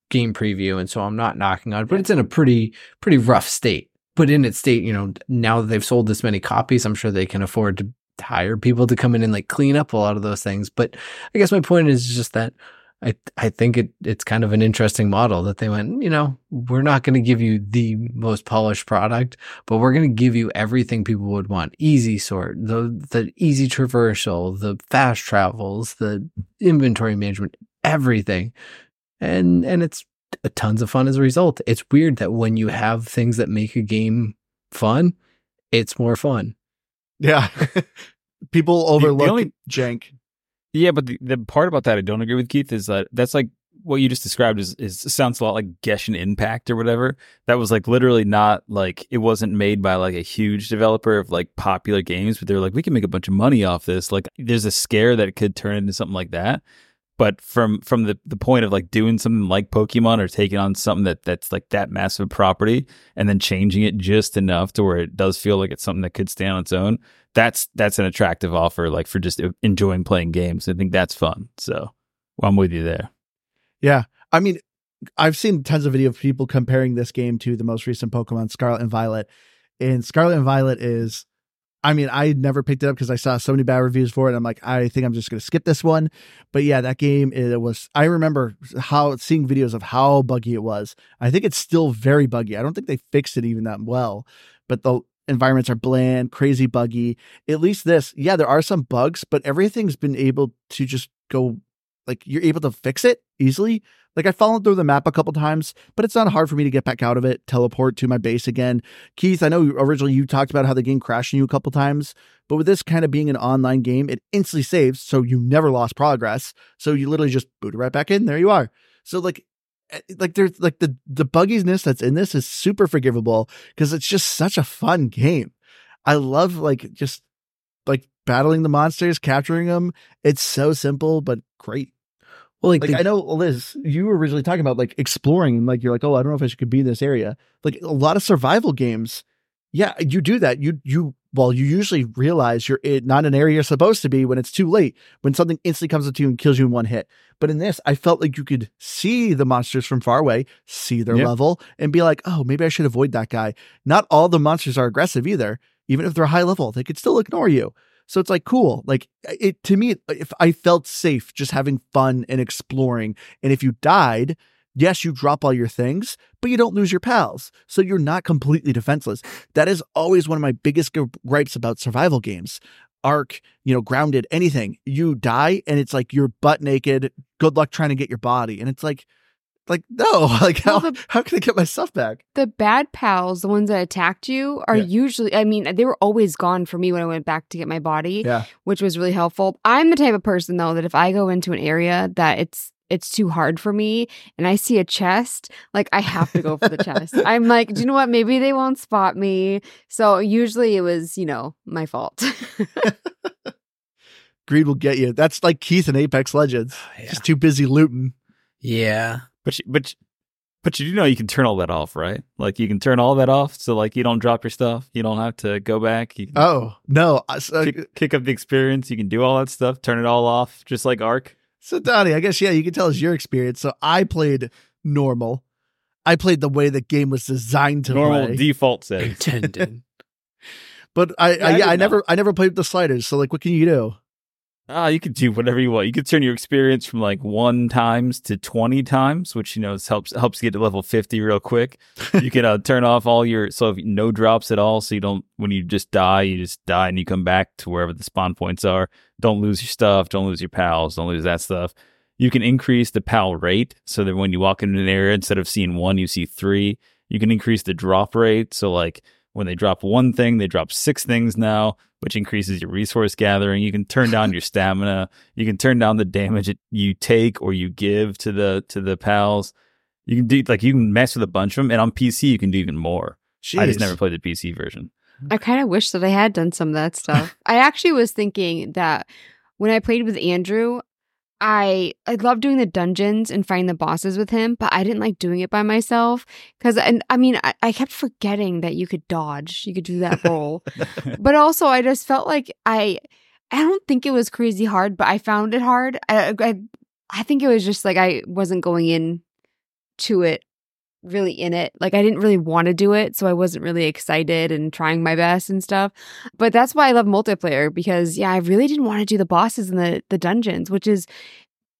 D: game preview, and so I'm not knocking on it, but it's in a pretty pretty rough state. But in its state, you know, now that they've sold this many copies, I'm sure they can afford to hire people to come in and like clean up a lot of those things. But I guess my point is just that I I think it it's kind of an interesting model that they went, you know, we're not going to give you the most polished product, but we're going to give you everything people would want. Easy sort, the the easy traversal, the fast travels, the inventory management, everything. And and it's tons of fun as a result. It's weird that when you have things that make a game fun, it's more fun.
A: Yeah. *laughs* People overlook
B: only-
A: jank.
B: Yeah, but the, the part about that I don't agree with Keith is that that's like what you just described is, is sounds a lot like Genshin Impact or whatever. That was like literally not like it wasn't made by like a huge developer of like popular games, but they're like we can make a bunch of money off this. Like there's a scare that it could turn into something like that. But from from the, the point of like doing something like Pokemon or taking on something that that's like that massive property and then changing it just enough to where it does feel like it's something that could stand on its own, that's that's an attractive offer like for just uh, enjoying playing games. I think that's fun. So well, I'm with you there.
A: Yeah. I mean, I've seen tons of video of people comparing this game to the most recent Pokemon Scarlet and Violet. And Scarlet and Violet is I mean, I never picked it up because I saw so many bad reviews for it. I'm like, I think I'm just going to skip this one. But yeah, that game, it was, I remember how seeing videos of how buggy it was. I think it's still very buggy. I don't think they fixed it even that well, but the environments are bland, crazy buggy. At least this, yeah, there are some bugs, but everything's been able to just go, like, you're able to fix it easily. Like I've fallen through the map a couple times, but it's not hard for me to get back out of it, teleport to my base again. Keith, I know originally you talked about how the game crashed on you a couple times, but with this kind of being an online game, it instantly saves, so you never lost progress. So you literally just boot it right back in. There you are. So like, eh, like there's like the the bugginess that's in this is super forgivable because it's just such a fun game. I love like just like battling the monsters, capturing them. It's so simple but great.
D: Well, like,
A: Like
D: the-
A: I know Liz, you were originally talking about like exploring, and like you're like, oh, I don't know if I should be in this area. Like a lot of survival games, yeah, you do that. You you well, you usually realize you're in, not an area you're supposed to be when it's too late, when something instantly comes up to you and kills you in one hit. But in this, I felt like you could see the monsters from far away, see their
B: Yeah.
A: level, and be like, oh, maybe I should avoid that guy. Not all the monsters are aggressive either. Even if they're high level, they could still ignore you. So it's like cool. Like it to me, if I felt safe just having fun and exploring, and if you died, yes, you drop all your things, but you don't lose your pals. So you're not completely defenseless. That is always one of my biggest gripes about survival games. Ark, you know, grounded, anything. You die and it's like you're butt naked. Good luck trying to get your body. And it's like, like no, *laughs* like how
C: Well, the-
A: how can I get my stuff back?
C: The bad pals, the ones that attacked you, are
A: Yeah.
C: usually, I mean, they were always gone for me when I went back to get my body,
A: Yeah,
C: which was really helpful. I'm the type of person, though, that if I go into an area that it's, it's too hard for me and I see a chest, like I have to go for the chest. *laughs* I'm like, do you know what? Maybe they won't spot me. So usually it was, you know, my fault. *laughs*
A: greed will get you. That's like Keith in Apex Legends. Oh, Just too busy looting.
D: yeah.
B: But you, but but you do know you can turn all that off, right? Like you can turn all that off, so like you don't drop your stuff. You don't have to go back. You
A: Oh no! So,
B: kick, kick up the experience. You can do all that stuff. Turn it all off, just like Ark.
A: so Donnie, I guess yeah, you can tell us your experience. So I played normal. I played the way the game was designed to
B: Normal
A: play.
B: default settings.
D: Intended. *laughs*
A: But I,
B: Yeah,
A: I
B: I
A: yeah, I
B: didn't
A: never I never played with the sliders. So like, what can you do?
B: Ah, you could do whatever you want. You could turn your experience from like one times to twenty times, which you know helps helps get to level fifty real quick. You can uh, turn off all your so if no drops at all, so you don't when you just die, you just die and you come back to wherever the spawn points are. Don't lose your stuff. Don't lose your pals. Don't lose that stuff. You can increase the pal rate so that when you walk into an area, instead of seeing one, you see three. You can increase the drop rate. So like when they drop one thing, they drop six things now, which increases your resource gathering. You can turn down your stamina. You can turn down the damage it, you take or you give to the to the pals. You can do like you can mess with a bunch of them, and on PC you can do even more. I just never played the PC version.
C: I kind of wish that I had done some of that stuff. I actually was thinking that when I played with Andrew, I I love doing the dungeons and fighting the bosses with him, but I didn't like doing it by myself because and I mean I, I kept forgetting that you could dodge, you could do that roll, *laughs* but also I just felt like I I don't think it was crazy hard, but I found it hard. I I, I think it was just like I wasn't going in to it really in it. Like I didn't really want to do it, so I wasn't really excited and trying my best and stuff. But that's why I love multiplayer because yeah, I really didn't want to do the bosses in the the dungeons, which is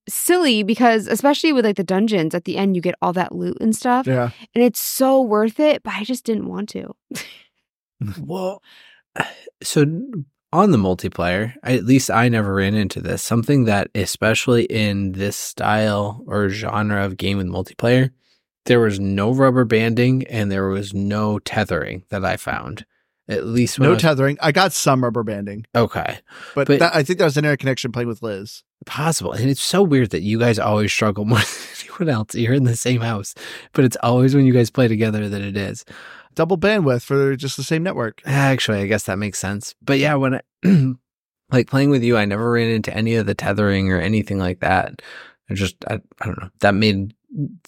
C: silly because especially with like the dungeons at the end you get all that loot and stuff
A: Yeah.
C: and it's so worth it, but I just didn't want to. *laughs* *laughs*
D: Well, *sighs* so on the multiplayer, at least I never ran into this. Something that, especially in this style or genre of game with multiplayer, there was no rubber banding and there was no tethering that I found. At least when I
A: No
D: was-
A: tethering. I got some rubber banding,
D: okay,
A: but,
D: But-
A: that, I think that was internet connection playing with Liz.
D: possible. And it's so weird that you guys always struggle *laughs* more than anyone else. You're in the same house, but it's always when you guys play together that it is.
A: Double bandwidth for just the same network.
D: Actually, I guess that makes sense. But yeah, when I *clears throat* like playing with you, I never ran into any of the tethering or anything like that. I just, I, I don't know. That made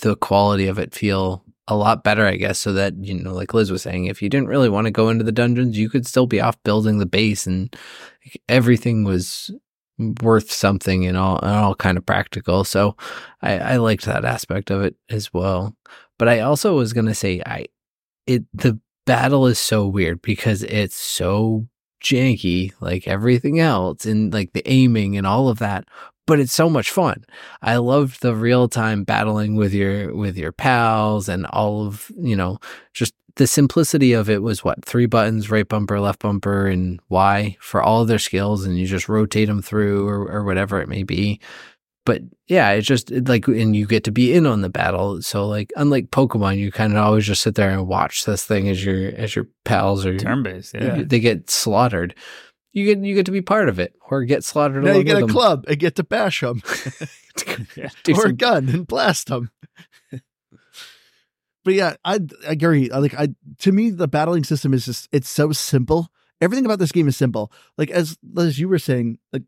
D: the quality of it feel a lot better, I guess. So that, you know, like Liz was saying, if you didn't really want to go into the dungeons, you could still be off building the base and everything was worth something and all, and all kind of practical. So I, I liked that aspect of it as well. But I also was to say, I, it, the battle is so weird because it's so janky like everything else and like the aiming and all of that but it's so much fun i loved the real time battling with your with your pals and all of you know just the simplicity of it was what three buttons right bumper left bumper and y for all of their skills and you just rotate them through or, or whatever it may be but yeah, it's just like, and you get to be in on the battle. So like, unlike Pokemon, you kind of always just sit there and watch this thing as your as your pals or
B: Turn based, yeah.
D: they get slaughtered. You get you get to be part of it or get slaughtered.
A: Now you get a
D: them.
A: club and get to bash them,
B: Yeah. *laughs* *laughs*
A: Or a gun and blast them. *laughs* but yeah, I, I agree. I like I to me the battling system is just it's so simple. Everything about this game is simple. Like as as you were saying, like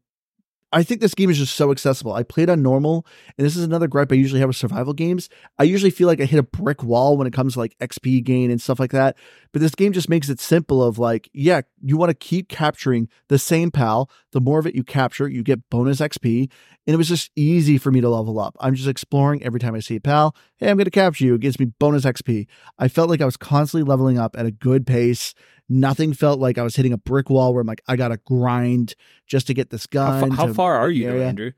A: I think this game is just so accessible. I played on normal, and this is another gripe I usually have with survival games. I usually feel like I hit a brick wall when it comes to like XP gain and stuff like that. But this game just makes it simple of like, yeah, you want to keep capturing the same pal. The more of it you capture, you get bonus XP. And it was just easy for me to level up. I'm just exploring every time I see a pal. Hey, I'm going to capture you. It gives me bonus XP. I felt like I was constantly leveling up at a good pace. Nothing felt like I was hitting a brick wall where I'm like, I got to grind just to get this
B: How,
A: gun.
B: fa- how far are you, though. Andrew?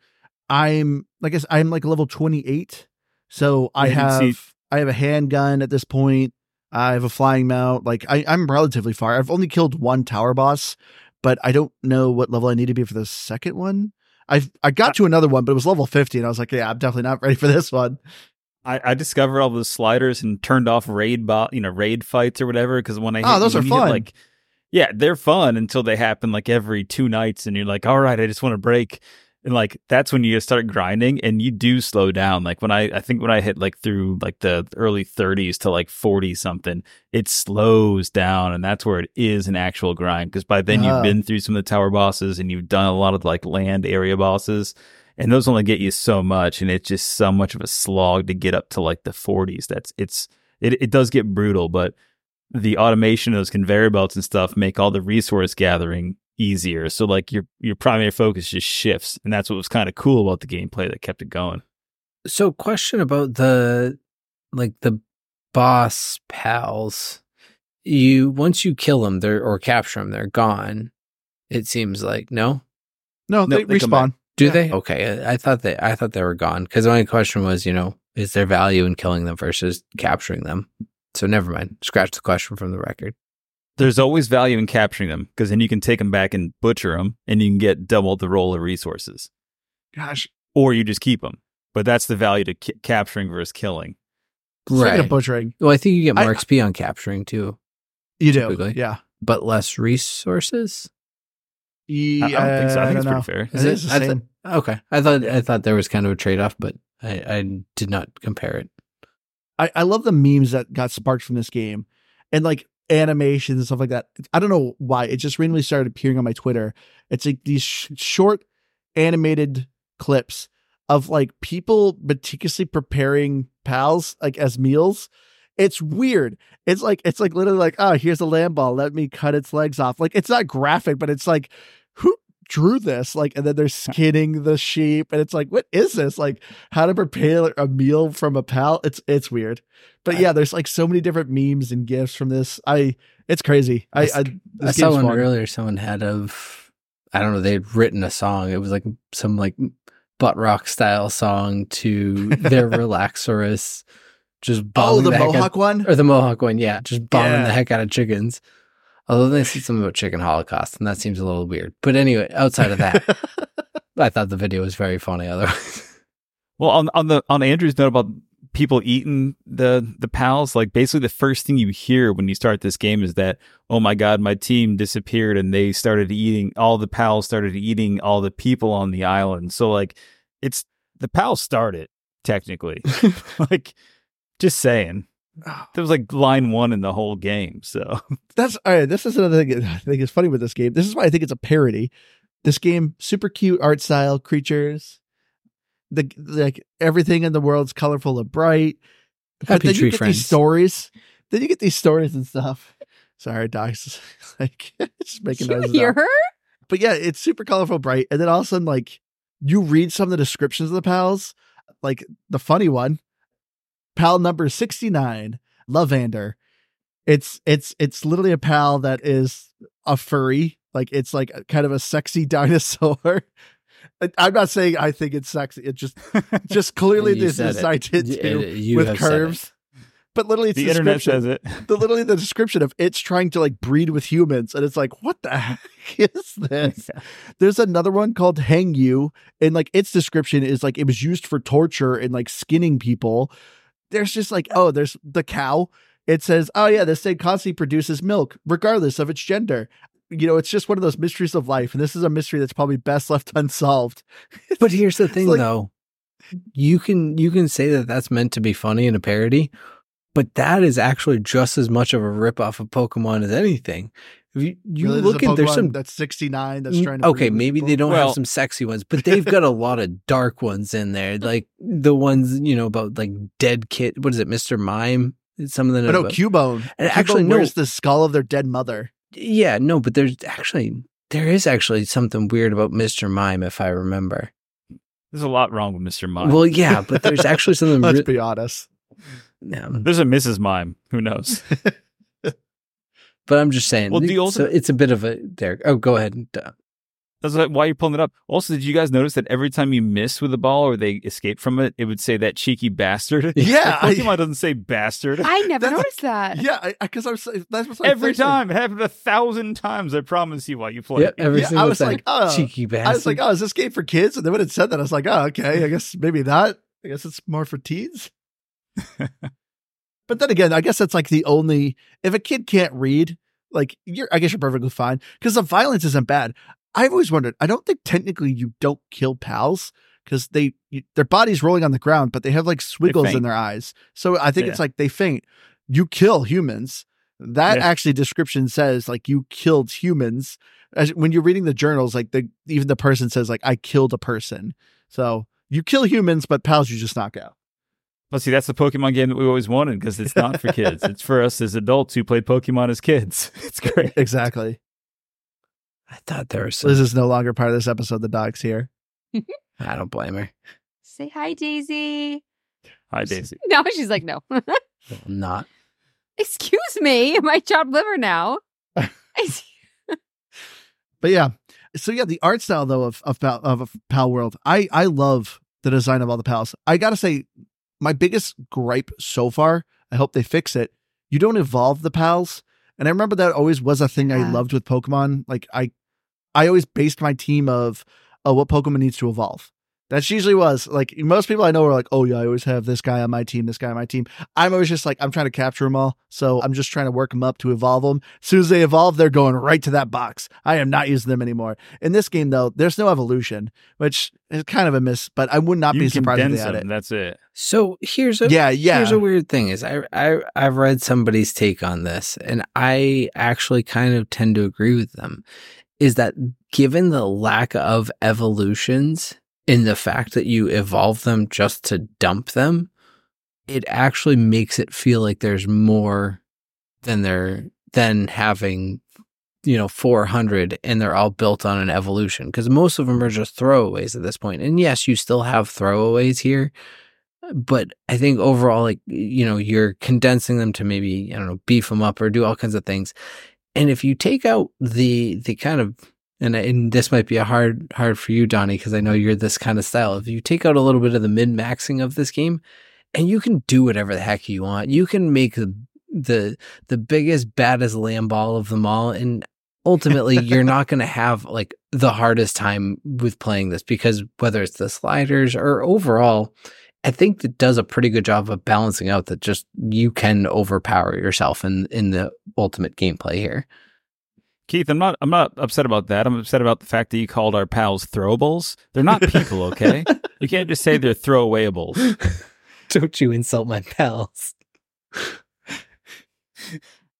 A: I'm like I guess I'm like level 28. So I
B: Yeah, I
A: have
B: see-
A: I have a handgun at this point. I have a flying mount. Like I, I'm relatively far. I've only killed one tower boss, but I don't know what level I need to be for the second one. I've I got to another one, but it was level 50, and I was like, yeah, I'm definitely not ready for this one.
B: I, I discovered all those sliders and turned off raid bot, you know, raid fights or whatever. Because when I
A: Oh,
B: hit,
A: those are
B: you hit,
A: fun.
B: like, yeah, they're fun until they happen like every two nights, and you're like, all right, I just want to break, and like that's when you start grinding, and you do slow down. Like when I, I think when I hit like through like the early 30s to like 40 something, it slows down, and that's where it is an actual grind. Because by then
A: Ah.
B: you've been through some of the tower bosses, and you've done a lot of like land area bosses and those only get you so much and it's just so much of a slog to get up to like the 40s that's it's it, it does get brutal but the automation of those conveyor belts and stuff make all the resource gathering easier so like your your primary focus just shifts and that's what was kind of cool about the gameplay that kept it going
D: So, question about the like the boss pals. you once you kill them, they're or capture them, they're gone. It seems like no.
A: No,
B: No,
A: they,
B: they
A: respawn.
D: Do
A: Yeah.
D: they? Okay, I, I thought they I thought they were gone because the only question was, you know, is there value in killing them versus capturing them? So never mind. Scratch the question from the record.
B: There's always value in capturing them because then you can take them back and butcher them, and you can get double the roll of resources,
A: Gosh,
B: or you just keep them. But that's the value to ki- capturing versus killing.
A: speaking
D: Right.
A: of butchering,
D: well, I think you get more
A: I-
D: XP on capturing too,
A: you do. Yeah.
D: but less resources.
A: Yeah,
B: I, I don't think so. I think it's
A: don't
B: pretty fair.
A: Is it the
D: I th-
A: same?
D: okay, I thought I thought there was kind of a trade off, but I, I did not compare it.
A: I, I love the memes that got sparked from this game and like animations and stuff like that. I don't know why. It just randomly started appearing on my Twitter. It's like these sh- short animated clips of like people meticulously preparing pals like as meals. It's weird. It's like it's like literally like, oh, here's a Lamball. Let me cut its legs off. Like it's not graphic, but it's like, who drew this? Like, and then they're skinning the sheep, and it's like, what is this? Like, how to prepare a meal from a pal? It's it's weird. But yeah, there's like so many different memes and gifs from this. I it's crazy. I I,
D: I saw one
A: fun.
D: earlier. Someone had of, I don't know. They'd written a song. It was like some like butt rock style song to their *laughs* Relaxaurus, just
A: Oh,
D: bombing
A: the
D: the, heck
A: Mohawk one.
D: or the Mohawk one. Yeah, just bombing
A: Yeah.
D: the heck out of chickens. Although they said something about chicken holocaust, and that seems a little weird. But anyway, outside of that, *laughs* I thought the video was very funny. Otherwise, *laughs*
B: Well, on on the on Andrew's note about people eating the the pals, like basically the first thing you hear when you start this game is that, oh my god, my team disappeared and they started eating all the pals started eating all the people on the island. So like it's the pals started technically. *laughs* like just saying. Oh. That was like line one in the whole game. So *laughs*
A: That's all right. This is another thing I think is funny with this game. This is why I think it's a parody. This game, super cute art style, creatures, the like everything in the world's colorful and bright. but
D: Happy
A: then
D: tree
A: you get
D: friends.
A: these stories. Then you get these stories and stuff. Sorry, dogs. *laughs* like *laughs* just making
C: you
A: noises.
C: hear
A: out.
C: her?
A: But yeah, it's super colorful, bright, and then all of a sudden, like you read some of the descriptions of the pals, like the funny one, pal number sixty nine, Lovander. It's it's it's literally a pal that is a furry, like it's like a, kind of a sexy *laughs* dinosaur. I- I'm not saying I think it's sexy. It just *laughs* just clearly this is
D: it.
A: designed
D: Y- uh, you
A: with
D: have said it.
A: curves. But literally, it's
B: the internet says it. *laughs*
A: the literally the description of it's trying to like breed with humans and it's like what the heck is this there's another one called Hangyu and like its description is like it was used for torture and like skinning people there's just like oh there's the cow it says oh yeah this thing constantly produces milk regardless of its gender you know it's just one of those mysteries of life and this is a mystery that's probably best left *laughs* unsolved
D: But here's the thing,
A: like-
D: though. You can you can say that that's meant to be funny and a parody, but that is actually just as much of a rip off of Pokemon as anything. If you you
A: Really,
D: look at there's some
A: that's 69 that's
D: Mm,
A: trying to
D: okay, maybe
A: people.
D: they don't
B: Well-
D: have some sexy ones, but they've got a lot of dark ones in there, *laughs* like the ones you know about like dead kid. What is it, Mister Mime? Some of the
A: but no
D: about-
A: cubone
D: And
A: Cubone
D: actually, no.
A: wears the skull of their dead mother
D: yeah, no, but there's actually there is actually something weird about Mister Mime, if I remember.
B: There's a lot wrong with Mr. Mime.
D: Well, yeah, but there's actually *laughs* something.
A: let's
D: re-
A: be honest
D: yeah,
B: There's a Mrs. Mime. Who knows? *laughs*
D: But I'm just saying.
B: Well, the
D: so it's a bit of a there. Oh, go ahead. Uh,
B: That's why why you're pulling it up. Also, did you guys notice that every time you miss with a ball or they escape from it, it would say that cheeky bastard? *laughs*
A: Yeah, *laughs* I-
B: Pokemon doesn't say bastard.
C: I never
A: That's-
C: noticed that.
A: Yeah, because I, was that's what
B: Every time, it happened a thousand times. I promise you, while you play.
D: Yep, every
A: Yeah, I
D: single
A: was
D: time.
A: like, oh,
D: cheeky bastard.
A: I was like, oh, is this game for kids? And then when it said that, I was like, oh, okay, I guess maybe not. I guess it's more for teens. *laughs* but then again, I guess that's like the only if a kid can't read, like you're, I guess you're perfectly fine because the violence isn't bad. I've always wondered. I don't think technically you don't kill pals because they you, their bodies rolling on the ground, but they have like swiggles in their eyes. So I think
B: Yeah.
A: it's like they faint. You kill humans. That
B: Yeah.
A: actually description says like you killed humans. As, when you're reading the journals, like the even the person says like I killed a person. So you kill humans, but pals you just knock out.
B: Well, see, that's the Pokemon game that we always wanted because it's not for kids. it's for us as adults who played Pokemon as kids. *laughs* It's great.
A: Exactly.
D: I thought there was some.
A: Liz is no longer part of this episode. The dog's here. *laughs*
D: I don't blame her.
C: Say hi, Daisy.
B: Hi, Daisy. *laughs*
C: No, she's like, no.
D: Well, not.
C: Excuse me, my chopped liver now.
A: But yeah, so yeah, the art style though of of Pal, of Pal World, I I love the design of all the pals. I gotta say, my biggest gripe so far. I hope they fix it. You don't evolve the pals, and I remember that always was a thing I loved with Pokemon. Like I, I always based my team of, oh, what Pokemon needs to evolve. That's usually was like most people I know are like, oh yeah, I always have this guy on my team, this guy on my team. I'm always just like, I'm trying to capture them all, so I'm just trying to work them up to evolve them. As soon as they evolve, they're going right to that box. I am not using them anymore. In this game, though, there's no evolution, which is kind of a miss. But I would not
B: you
A: be surprised if
B: condense
A: they had
B: them.
A: it.
B: That's it.
D: So here's a
A: Yeah, yeah.
D: Here's a weird thing is I I I've read somebody's take on this and I actually kind of tend to agree with them. Is that given the lack of evolutions in the fact that you evolve them just to dump them, it actually makes it feel like there's more than there than having you know 400 and they're all built on an evolution because most of them are just throwaways at this point and yes you still have throwaways here but I think overall, like you know, you're condensing them to maybe I don't know, beef them up or do all kinds of things. And if you take out the the kind of and and this might be a hard hard for you, Donnie, because I know you're this kind of style. If you take out a little bit of the min maxing of this game, and you can do whatever the heck you want, you can make the the the biggest baddest Lamball of them all, and ultimately *laughs* you're not going to have like the hardest time with playing this because whether it's the sliders or overall I think that does a pretty good job of balancing out that just you can overpower yourself in in the ultimate gameplay here.
B: Keith, I'm not. I'm not upset about that. I'm upset about the fact that you called our pals throwables. They're not *laughs* people, okay? you can't just say they're throwawayables. *laughs*
D: Don't you insult my pals.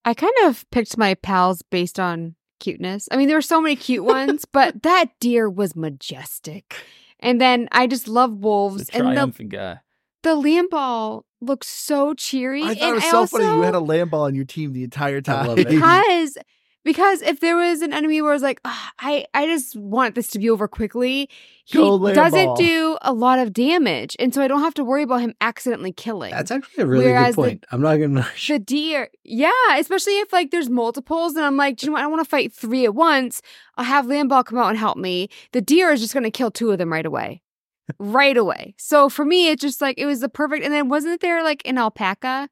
C: I kind of picked my pals based on cuteness. I mean, there were so many cute ones, *laughs* but that deer was majestic. And then I just love wolves.
B: The
C: And the,
B: triumphant guy.
C: the Lamball looks so cheery.
A: I thought
C: and
A: it was
C: I
A: so
C: also,
A: funny you had a Lamball on your team the entire time.
D: love it.
C: because because if there was an enemy where I was like, "Ah, I I just want this to be over quickly, he doesn't do a lot of damage, and so I don't have to worry about him accidentally killing.
D: That's actually a really
C: Whereas
D: good
C: the-
D: point. I'm not gonna *laughs*
C: the deer, yeah, especially if like there's multiples, and I'm like, do you know what? I want to fight three at once. I'll have Lamball come out and help me. The deer is just going to kill two of them right away, right away. So for me, it's just like it was the perfect. And then wasn't there like an alpaca?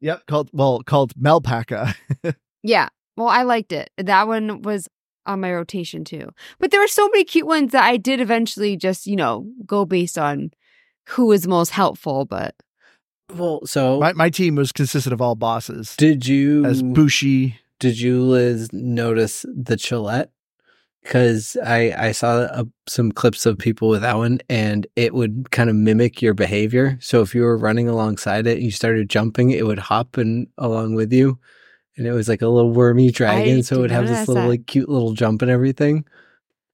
A: Yep, called well called Melpaca. *laughs*
C: Yeah. Well, I liked it. That one was on my rotation too. But there were so many cute ones that I did eventually just, you know, go based on who was most helpful. But
D: Well, so
A: my my team was consisted of all bosses.
D: did you
A: as Bushi.
D: did you Liz notice the Chillette? Because I I saw uh some clips of people with that one, and it would kind of mimic your behavior. So if you were running alongside it and you started jumping, it would hop and along with you, and it was like a little wormy dragon. so it
C: did
D: would have this little
C: that.
D: like cute little jump and everything.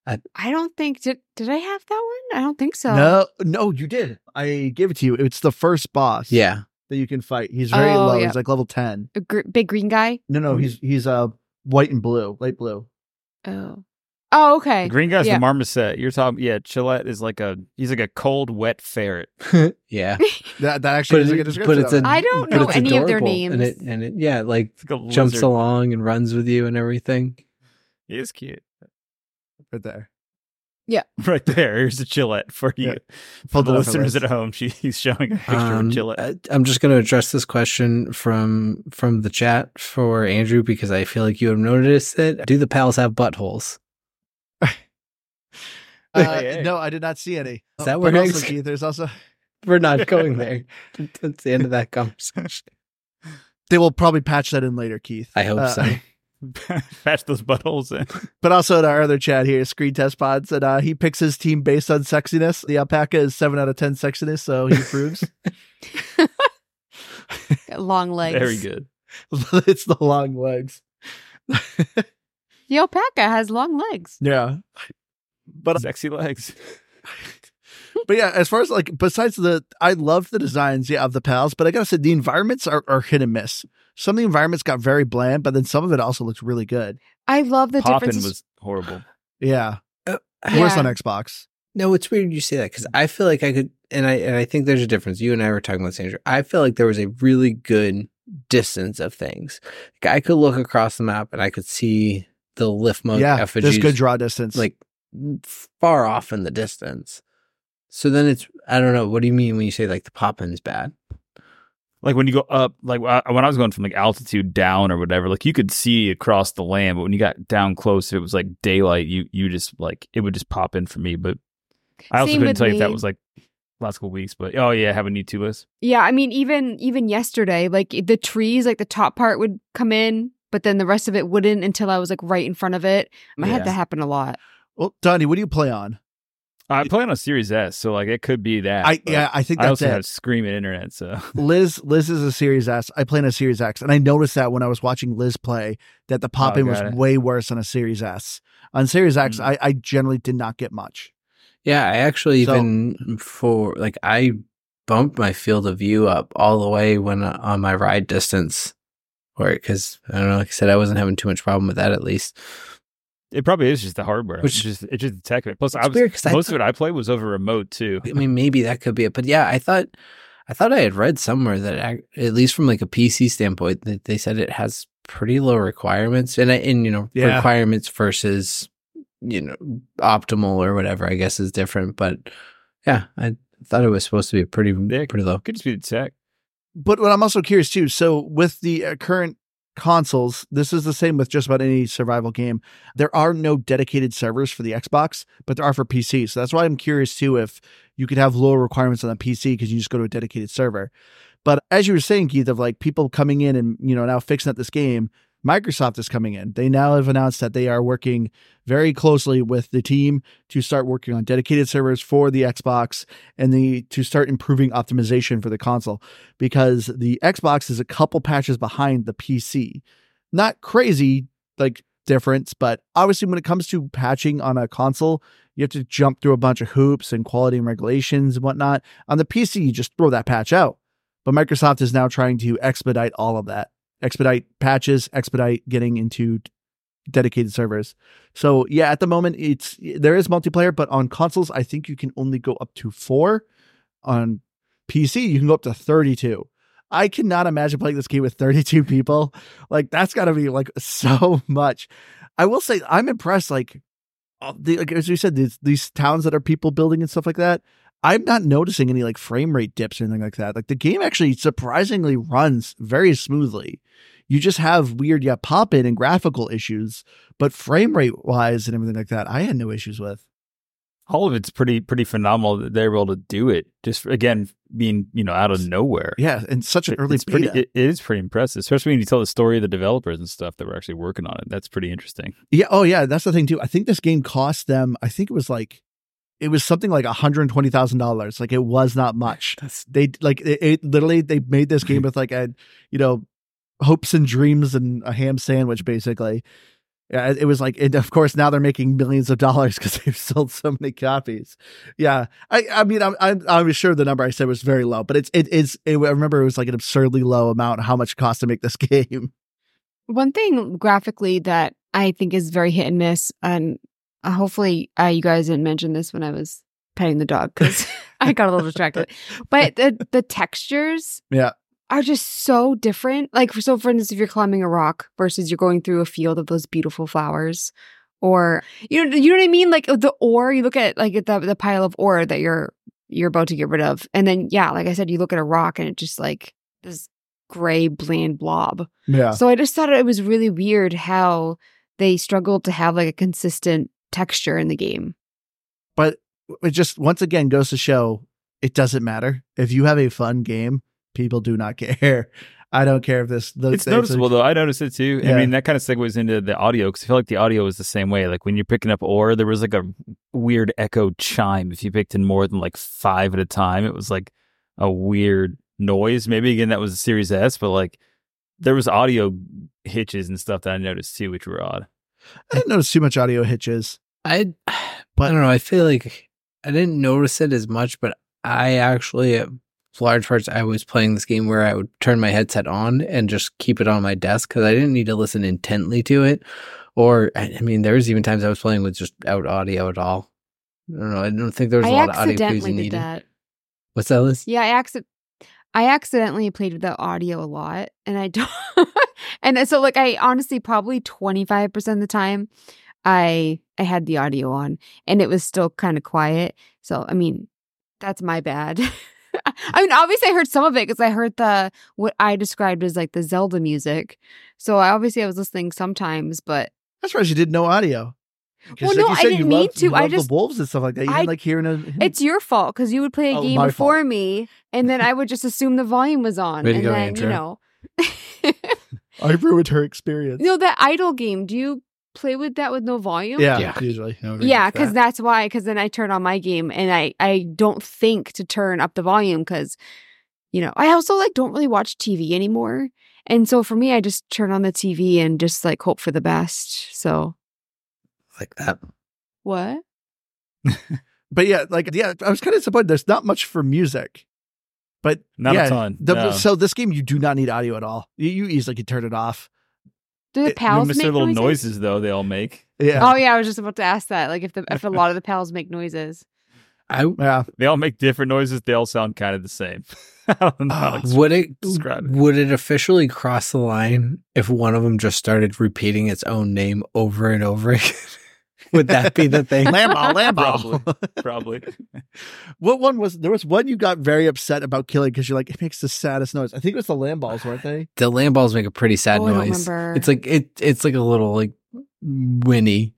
C: I I, don't think did did I have that one? I don't think so.
A: No, no, you did. I gave it to you. It's the first boss.
D: Yeah,
A: that you can fight. He's very
C: Oh,
A: low.
C: yeah.
A: He's like level ten.
C: A gr- big green guy.
A: No, no, he's he's uh white and blue, light blue.
C: Oh. Oh, okay.
B: The green guy's
C: Yeah.
B: the marmoset. You're talking. Yeah, Chillette is like a. He's like a cold, wet ferret. *laughs*
D: yeah.
A: That that actually is
D: But
A: a good
D: it-
A: description.
D: but it's
A: of
D: a-
A: it.
C: I don't
D: but
C: know
D: it's
C: any of their
D: adorable, and it
C: names.
D: and it yeah like
B: like
D: jumps
B: lizard.
D: along and runs with you and everything.
B: He is cute.
A: right there. Yeah. *laughs*
B: Right there. Here's a Chillette for you.
A: Yeah.
B: For the
A: it up for
B: listeners at home, *laughs* she, he's showing a picture
D: Um,
B: of Chillette.
D: I'm just going to address this question from from the chat for Andrew because I feel like you have noticed it. Do the pals have buttholes? *laughs*
A: Uh,
B: Hey, hey.
A: No, I did not see any.
D: Is that
A: Oh,
D: where
A: but also,
D: Hank's-
A: Keith, there's also *laughs*
D: We're not going *laughs* there. That's the end of that conversation.
A: they will probably patch that in later, Keith.
D: I hope
A: Uh,
D: so.
B: Patch those buttholes in.
A: But also in our other chat here, Screen Test Pod said uh, he picks his team based on sexiness. The alpaca is seven out of ten sexiness, so he approves.
C: Long legs.
B: Very good.
A: it's the long legs.
C: The alpaca has long legs.
A: Yeah. But
B: Sexy legs. *laughs*
A: but yeah, as far as like besides the I love the designs, yeah, of the pals, but I gotta say the environments are, are hit and miss. Some of the environments got very bland, but then some of it also looks really good.
C: I love the
B: Poppin
C: difference.
B: was horrible.
A: Yeah.
D: Uh,
A: Worse
C: Yeah.
A: on Xbox.
D: No, it's weird you say that because I feel like I could, and I and I think there's a difference. You and I were talking about this, Andrew. I feel like there was a really good distance of things. Like I could look across the map and I could see the Lifmunk
A: yeah,
D: effigies
A: there's good draw distance.
D: like far off in the distance. So then it's I don't know. What do you mean when you say like the pop in is bad?
B: Like when you go up, like when I was going from like altitude down or whatever, like you could see across the land, but when you got down close, it was like daylight, you you just like it would just pop in for me. But I also
C: Same
B: couldn't
C: with
B: tell you if that was like last couple weeks. But oh yeah, have a new two list.
C: Yeah, I mean, even even yesterday, like the trees, like the top part would come in, but then the rest of it wouldn't until I was like right in front of it. I
B: Yeah.
C: had that happen a lot.
A: Well, Donnie, what do you play on?
B: I play on a Series S, so like it could be that.
A: I yeah, I think
B: I
A: that's
B: also
A: it.
B: have screaming internet, so
A: Liz Liz is a Series S. I play on a Series X, and I noticed that when I was watching Liz play that the pop in
B: Oh,
A: was
B: it.
A: way worse on a Series S. On Series X,
B: Mm.
A: I, I generally did not get much.
D: Yeah, I actually
A: So-
D: even for like I bumped my field of view up all the way when uh, on my ride distance, or because I don't know, like I said, I wasn't having too much problem with that at least.
B: It probably is just the hardware.
D: Which-
B: it's just it's just the tech of it. Plus, I
D: It's
B: was
D: weird 'cause I
B: most
D: thought-
B: of it I played was over remote too.
D: I mean, maybe that could be it, but yeah, I thought, I thought I had read somewhere that ac- at least from like a PC standpoint, that they said it has pretty low requirements, and I- and you know
A: Yeah.
D: requirements versus you know optimal or whatever, I guess is different. But yeah, I thought it was supposed to be pretty
B: Yeah.
D: pretty low.
B: Could just be the tech.
A: But what I'm also curious too. So with the uh, current consoles, this is the same with just about any survival game. There are no dedicated servers for the Xbox, but there are for PC. So that's why I'm curious too if you could have lower requirements on the PC because you just go to a dedicated server. But as you were saying, Keith, of like people coming in and you know now fixing up this game, Microsoft is coming in. They now have announced that they are working very closely with the team to start working on dedicated servers for the Xbox and the to start improving optimization for the console because the Xbox is a couple patches behind the PC. Not crazy like difference, but obviously when it comes to patching on a console, you have to jump through a bunch of hoops and quality and regulations and whatnot. On the PC, you just throw that patch out. But Microsoft is now trying to expedite all of that, expedite patches, expedite getting into dedicated servers. So yeah, at the moment it's there is multiplayer, but on consoles I think you can only go up to four. On PC you can go up to thirty-two. I cannot imagine playing this game with 32 people. Like that's got to be like *laughs* so much. I will say I'm impressed. Like, the, like as you said, these these towns that are people building and stuff like that. I'm not noticing any like frame rate dips or anything like that. Like the game actually surprisingly runs very smoothly. You just have weird, yeah, pop in and graphical issues, but frame rate wise and everything like that, I had no issues with.
B: All of it's pretty pretty phenomenal that they're able to do it. Just again being you know out of nowhere.
A: Yeah, and such an early
B: it's pretty. It, it is pretty impressive, especially when you tell the story of the developers and stuff that were actually working on it. That's pretty interesting.
A: Yeah. Oh, yeah. That's the thing too. I think this game cost them. I think it was like, it was something like one hundred twenty thousand dollars. Like it was not much.
D: That's
A: They like it, it. Literally, they made this game *laughs* with like a, you know, hopes and dreams and a ham sandwich, basically. Yeah, it- it was like, and of course now they're making millions of dollars *laughs* because they've sold so many copies. Yeah, I, I mean, I'm, I'm, I'm sure the number I said was very low, but it's, it is. It, I remember it was like an absurdly low amount. How much it cost to make this *laughs* game?
C: One thing graphically that I think is very hit and miss, and uh, hopefully uh, you guys didn't mention this when I was petting the dog because *laughs* I got a little distracted. But the the textures,
A: Yeah.
C: are just so different. Like, for, so for instance, if you're climbing a rock versus you're going through a field of those beautiful flowers, or you know, you know what I mean? Like the ore, you look at like at the the pile of ore that you're you're about to get rid of, and then yeah, like I said, you look at a rock and it just like this gray bland blob.
A: Yeah.
C: So I just thought it was really weird how they struggled to have like a consistent texture in the game.
A: but it just once again goes to show it doesn't matter if you have a fun game people do not *laughs* care i don't care if this the,
B: It's noticeable though. I noticed it too.
A: Yeah.
B: I mean, that kind of segues into the audio because I feel like the audio is the same way. Like when you're picking up ore, there was like a weird echo chime. If you picked in more than like five at a time, it was like a weird noise. Maybe again that was a Series S, but like there was audio hitches and stuff that I noticed too, which were odd.
A: i didn't notice too much audio hitches
D: I,
A: But-
D: I don't know. I feel like I didn't notice it as much, but I actually, at large parts, I was playing this game where I would turn my headset on and just keep it on my desk because I didn't need to listen intently to it. Or, I mean, there was even times I was playing with just out audio at all. I don't know. I don't think there was a
C: I
D: lot of audio cues
C: accidentally
D: you
C: did
D: needed.
C: that.
D: What's that, Liz?
C: Yeah, I accident. I accidentally played with the audio a lot, and I don't. *laughs* and uh, so, like, I honestly probably twenty five percent of the time, I I had the audio on, and it was still kind of quiet. So, I mean, that's my bad. *laughs* I mean, obviously, I heard some of it because I heard the what I described as like the Zelda music. So, I obviously I was listening sometimes, but
A: That's why you didn't know audio.
C: Well,
A: like
C: no, I
A: said, you
C: didn't mean
A: love-
C: to. I just-
A: the wolves and stuff like that. You
C: I-
A: didn't like hearing a.
C: it's your fault because you would play a
A: Oh,
C: game before
A: fault.
C: me, and then I would just assume the volume was on, and
D: go,
C: then
D: Andrew.
C: you know. *laughs*
A: I ruined her experience.
C: you know that idle game. Do you play with that with no volume?
A: yeah,
D: Yeah.
A: usually.
C: Yeah, because
A: that.
C: that's why. Because then I turn on my game and I I don't think to turn up the volume because, you know, I also like don't really watch TV anymore, and so for me, I just turn on the TV and just like hope for the best. So
D: like that.
C: what? *laughs*
A: But yeah, like yeah, I was kind of disappointed. There's not much for music, but
B: Not a ton,
A: the-
B: no.
A: So this game, you do not need audio at all. You, you easily can turn it off.
C: Do the
A: It-
C: pals
B: Miss
C: make
B: their little
C: noises?
B: noises though they all make.
A: Yeah,
C: Oh yeah, I was just about to ask that. Like if the if a lot of the *laughs* pals make noises.
D: I
A: yeah.
B: They all make different noises. They all sound kind of the same. *laughs* I don't know. how
D: would it
B: it.
D: would it officially cross the line if one of them just started repeating its own name over and over again? *laughs* would that be the thing?
A: Lambo, *laughs* Lambo.
B: Probably. Probably.
A: what one was? There was one you got very upset about killing because you're like, it makes the saddest noise. I think it was the Lamballs, weren't they?
D: The Lamballs make a pretty sad
C: Oh, I don't
D: noise.
C: remember.
D: It's like it. It's like a little like whinny,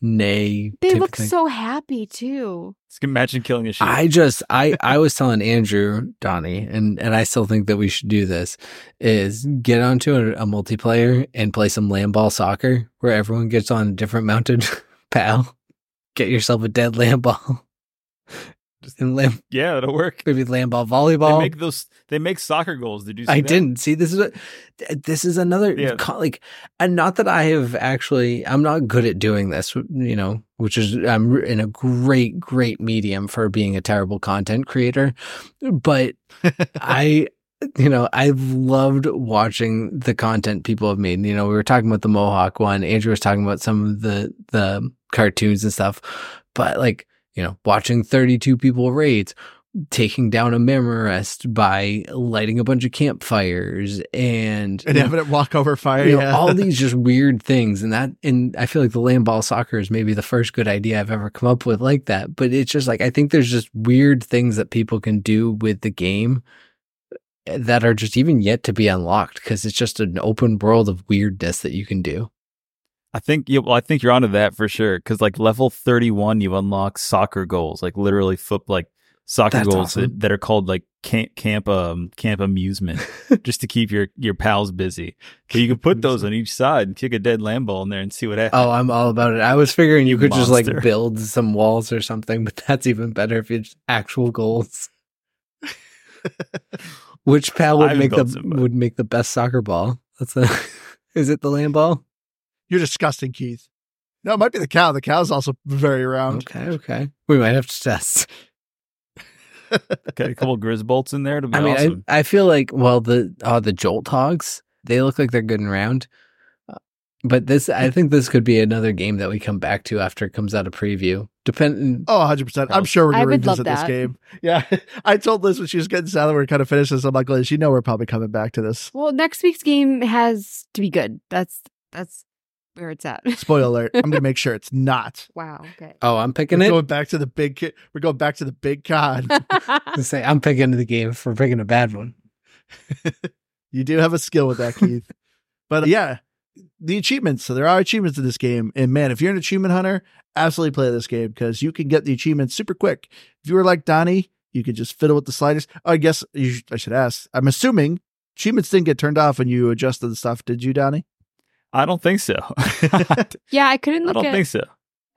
D: neigh.
C: They look
D: thing.
C: so happy too.
B: Just imagine killing a sheep.
D: I just I I was telling Andrew Donnie and and I still think that we should do this is get onto a, a multiplayer and play some Lamball soccer where everyone gets on different mounted *laughs* pal. Get yourself a dead Lamball. *laughs* And lamb,
B: yeah, it'll work.
D: maybe Lamball volleyball.
B: They make those. They make soccer goals. Did you?
D: I
B: that?
D: didn't see this is a, this is another
B: Yeah.
D: like and not that I have actually I'm not good at doing this you know which is I'm in a great great medium for being a terrible content creator but *laughs* I you know I've loved watching the content people have made you know we were talking about the Mohawk one Andrew was talking about some of the the cartoons and stuff but like you know watching 32 people raids taking down a Mammorest by lighting a bunch of campfires and,
A: And
D: you know,
A: having it walk fire.
D: you know,
A: yeah.
D: all these *laughs* just weird things and that and I feel like the Lamball soccer is maybe the first good idea I've ever come up with like that. But it's just like I think there's just weird things that people can do with the game that are just even yet to be unlocked because it's just an open world of weirdness that you can do.
B: I think. Yeah. Well, I think you're onto that for sure. Because like level 31, you unlock soccer goals, like literally foot like soccer
D: That's
B: goals
D: awesome.
B: that, that are called like camp camp um camp amusement, *laughs* just to keep your your pals busy. So you can put those on each side and kick a dead Lamball in there and see what happens.
D: Oh, I'm all about it. I was figuring you
B: You
D: could just like build some walls or something, but that's even better if it's actual goals. *laughs* Which pal would make the
B: built some, but-
D: would make the best soccer ball? That's a *laughs* is it the Lamball?
A: You're disgusting, Keith. No, it might be the cow. The cow's also very round.
D: Okay, okay. We might have to test.
B: Got a couple *laughs* Grizzbolts in there. It'll be
D: I mean,
B: awesome.
D: I, I feel like well the uh, the Jolthogs they look like they're good and round, Uh, but this I think this could be another game that we come back to after it comes out of preview. Depend.
A: Oh, 100%. I'm sure we're going to
C: would love
A: revisit this game. Yeah. *laughs* I told Liz when she was getting sad that we are kind of finished this. I'm like, Liz, you know we're probably coming back to this.
C: Well, next week's game has to be good. That's that's where it's at. *laughs*
A: Spoiler alert. I'm going to make sure it's not.
C: wow. Okay.
D: Oh, I'm picking
A: We're
D: it.
A: going back to the big. ki- We're going back to the big con. *laughs*
D: To say I'm picking the game for picking a bad one.
A: you do have a skill with that, Keith. But uh, yeah, the achievements. So there are achievements in this game, and man, if you're an achievement hunter, absolutely play this game because you can get the achievements super quick. If you were like Donnie, you could just fiddle with the sliders. I guess you sh- I should ask. I'm assuming achievements didn't get turned off when you adjusted the stuff, did you, Donnie?
B: I don't think so. *laughs*
C: Yeah, I couldn't look I
B: don't
C: at
B: think so.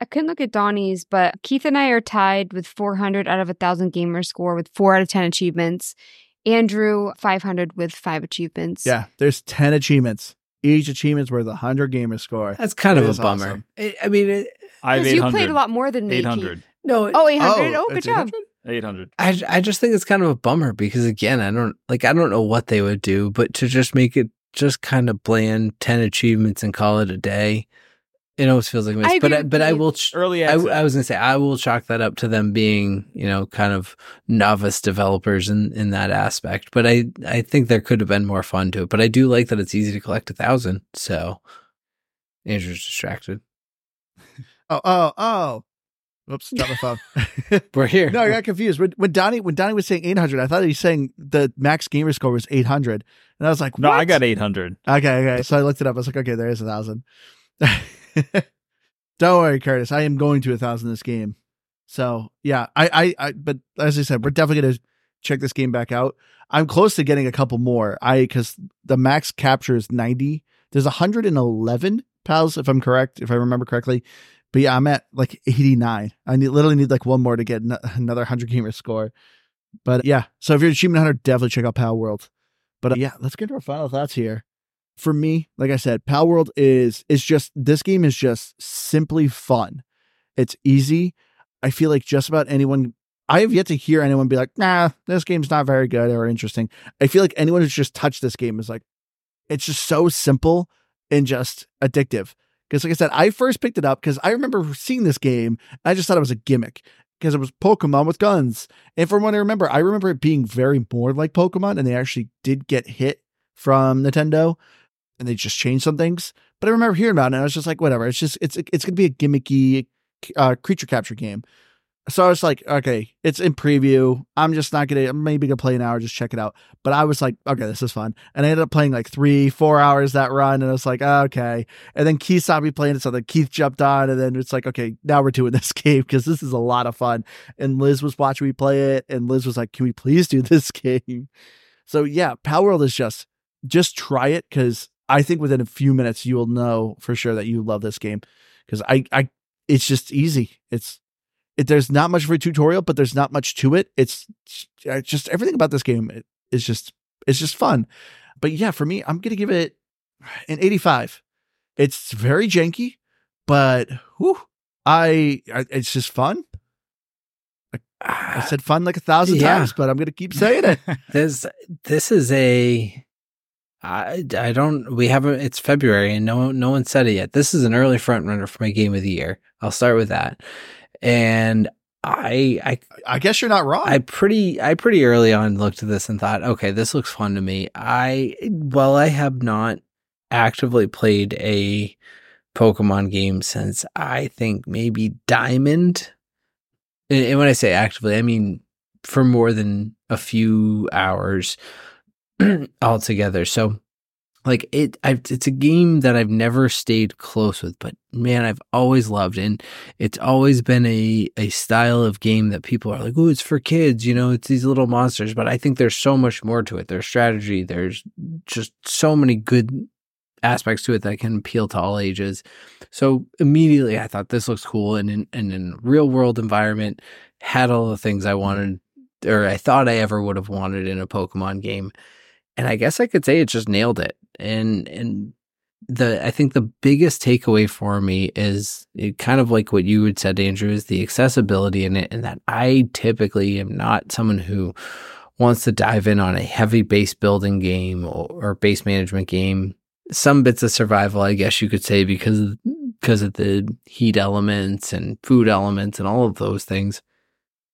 C: I couldn't look at Donnie's, but Keith and I are tied with 400 out of a thousand gamer score with four out of ten achievements. Andrew 500 with five achievements.
A: Yeah, there's 10 achievements. Each achievement's worth a 100 gamer score.
D: That's kind
A: It
D: of a bummer.
A: awesome.
D: I, I mean, it,
B: I have
C: because you played a lot more than me. Keith.
B: 800.
D: no.
C: Oh, 800. Oh, oh good
A: it's
C: job.
A: 800?
B: 800.
D: I, I just think it's kind of a bummer because again, I don't like I don't know what they would do, but to just make it just kind of bland ten achievements and call it a day. It almost feels like a miss,
C: I
D: but I, but I will. Ch-
B: Early
D: I. I was gonna say I will chalk that up to them being you know kind of novice developers in in that aspect. But I I think there could have been more fun to it. But I do like that it's easy to collect a thousand. So Andrew's distracted.
A: Oh, oh, oh. Whoops, dropped my phone. *laughs*
D: We're here.
A: no, I got confused. When, when Donnie when Donnie was saying 800, I thought he was saying the max gamer score was 800. And I was like,
B: no, I got 800.
A: Okay, okay. So I looked it up. I was like, okay, there is a thousand. *laughs* *laughs* Don't worry, Curtis. I am going to a thousand this game. So yeah, I, I, I, but as I said, we're definitely to check this game back out. I'm close to getting a couple more. I, because the max capture is 90. There's 111 pals, if I'm correct, if I remember correctly. But yeah, I'm at like 89. I need, literally need like one more to get n- another 100 gamer score. But yeah, so if you're an achievement hunter, definitely check out Pal World. But uh, yeah, let's get to our final thoughts here for me, like I said, Pal World is is just this game is just simply fun. It's easy. I feel like just about anyone I have yet to hear anyone be like, nah, this game's not very good or interesting. I feel like anyone who's just touched this game is like, it's just so simple and just addictive. Because like I said, I first picked it up because I remember seeing this game. I just thought it was a gimmick because it was Pokemon with guns. And from what I remember, I remember it being very more like Pokemon, and they actually did get hit from Nintendo and they just changed some things. But I remember hearing about it and I was just like, whatever. It's just it's it's gonna be a gimmicky uh, creature capture game. So I was like, okay, it's in preview. I'm just not gonna maybe gonna play an hour, just check it out. But I was like, okay, this is fun. And I ended up playing like three, four hours that run, and I was like, okay. And then Keith saw me playing it, so then Keith jumped on, and then it's like, okay, now we're doing *laughs* this game because this is a lot of fun. And Liz was watching me play it, and Liz was like, can we please do *laughs* this game? So yeah, Pal World is just just try it because I think within a few minutes you will know for sure that you love this game because I I it's just easy. It's it, there's not much of a tutorial, but there's not much to it. It's, it's just everything about this game is just it's just fun. But yeah, for me, I'm gonna give it an 85. It's very janky, but whew, I, I it's just fun. I ah, said fun like a thousand
D: Yeah.
A: times, but I'm gonna keep saying it. *laughs*
D: This this is a I, I don't we haven't it's February and no no one said it yet. This is an early front runner for my game of the year. I'll start with that. And I I
A: I guess you're not wrong.
D: I pretty I pretty early on looked at this and thought, okay, this looks fun to me. I well, I have not actively played a Pokemon game since I think maybe Diamond. And and when I say actively, I mean for more than a few hours *clears throat* altogether. So like it I've, it's a game that I've never stayed close with, but man, I've always loved and it's always been a a style of game that people are like, "Oh, it's for kids," you know, it's these little monsters, but I think there's so much more to it. There's strategy, there's just so many good aspects to it that can appeal to all ages. So immediately I thought this looks cool and in and in real world environment had all the things I wanted or I thought I ever would have wanted in a Pokemon game. And I guess I could say it just nailed it. And and the I think the biggest takeaway for me is it kind of like what you had said, Andrew, is the accessibility in it, and that I typically am not someone who wants to dive in on a heavy base building game or, or base management game. Some bits of survival, I guess you could say, because of, because of the heat elements and food elements and all of those things.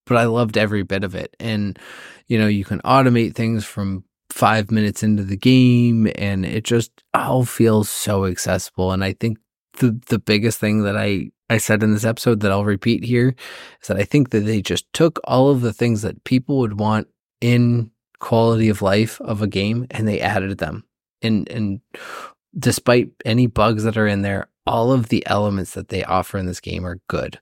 D: But I loved every bit of it, and you know, you can automate things from five minutes into the game and it just all feels so accessible. And I think the the biggest thing that I I said in this episode that I'll repeat here is that I think that they just took all of the things that people would want in quality of life of a game and they added them. And and despite any bugs that are in there, all of the elements that they offer in this game are good.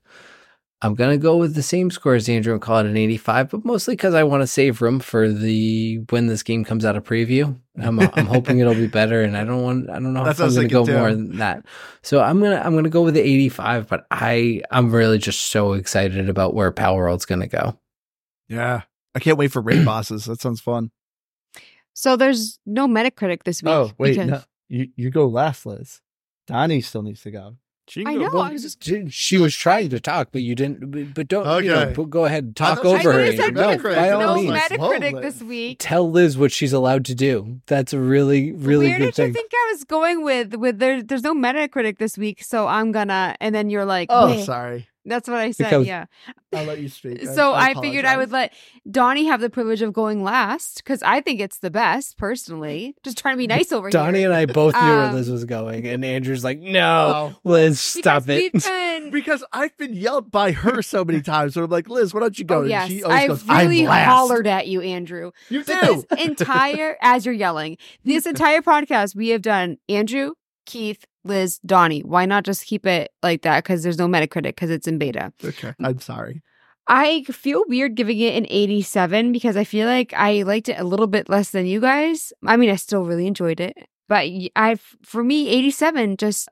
D: I'm going to go with the same score as Andrew and call it an 85, but mostly because I want to save room for the when this game comes out of preview. I'm uh, I'm hoping it'll be *laughs* better, and I don't want I don't know
A: That's
D: if I'm
A: what I
D: going to go
A: thinking,
D: more than that. So I'm gonna I'm gonna go with the 85, but I I'm really just so excited about where Pal World's going to go.
A: yeah, I can't wait for raid bosses. That sounds fun.
C: So there's no Metacritic this week.
A: Oh wait,
C: because-
A: no, you you go last, Liz. Donnie still needs to go.
B: She
C: I
B: can go-
C: know,
B: well,
C: I was just-
D: She, she was trying to talk, but you didn't. but- But don't you know?
A: Okay.
D: Go ahead, and
A: I
D: talk over her.
C: I
A: say
C: said
D: No,
A: Metacritic.
C: because
D: by
C: there's
D: all
C: no
D: means,
C: Metacritic this week.
D: tell Liz what she's allowed to do. That's a really, really
C: Where
D: good
C: did
D: thing.
C: you think I was going with? With there, there's no Metacritic this week, so I'm gonna. And then you're like,
A: Oh,
C: "Wait."
A: sorry.
C: That's what I said.
D: Because-
C: yeah.
A: I'll let you speak. *laughs*
C: So I, figured I would let Donnie have the privilege of going last because I think it's the best personally. Just trying to be nice over
D: Donnie
C: here.
D: and I both knew where
C: Um,
D: Liz was going, and Andrew's like, "No,
A: Oh.
D: Liz, stop
C: Because
D: it."
C: we've *laughs* been-
A: Because I've been yelled by her so many times. So I'm like, Liz, why don't you go?
C: Oh
A: And
C: yes,
A: she always
C: I've
A: goes,
C: really
A: I'm last.
C: hollered at you, Andrew.
A: You
C: This
A: do. *laughs*
C: entire as you're yelling, this entire podcast we have done Andrew, Keith, Liz, Donnie. Why not just keep it like that? Because there's no Metacritic because it's in beta.
A: Okay, mm. I'm sorry.
C: I feel weird giving it an 87 because I feel like I liked it a little bit less than you guys. I mean, I still really enjoyed it, but I, for me, 87 just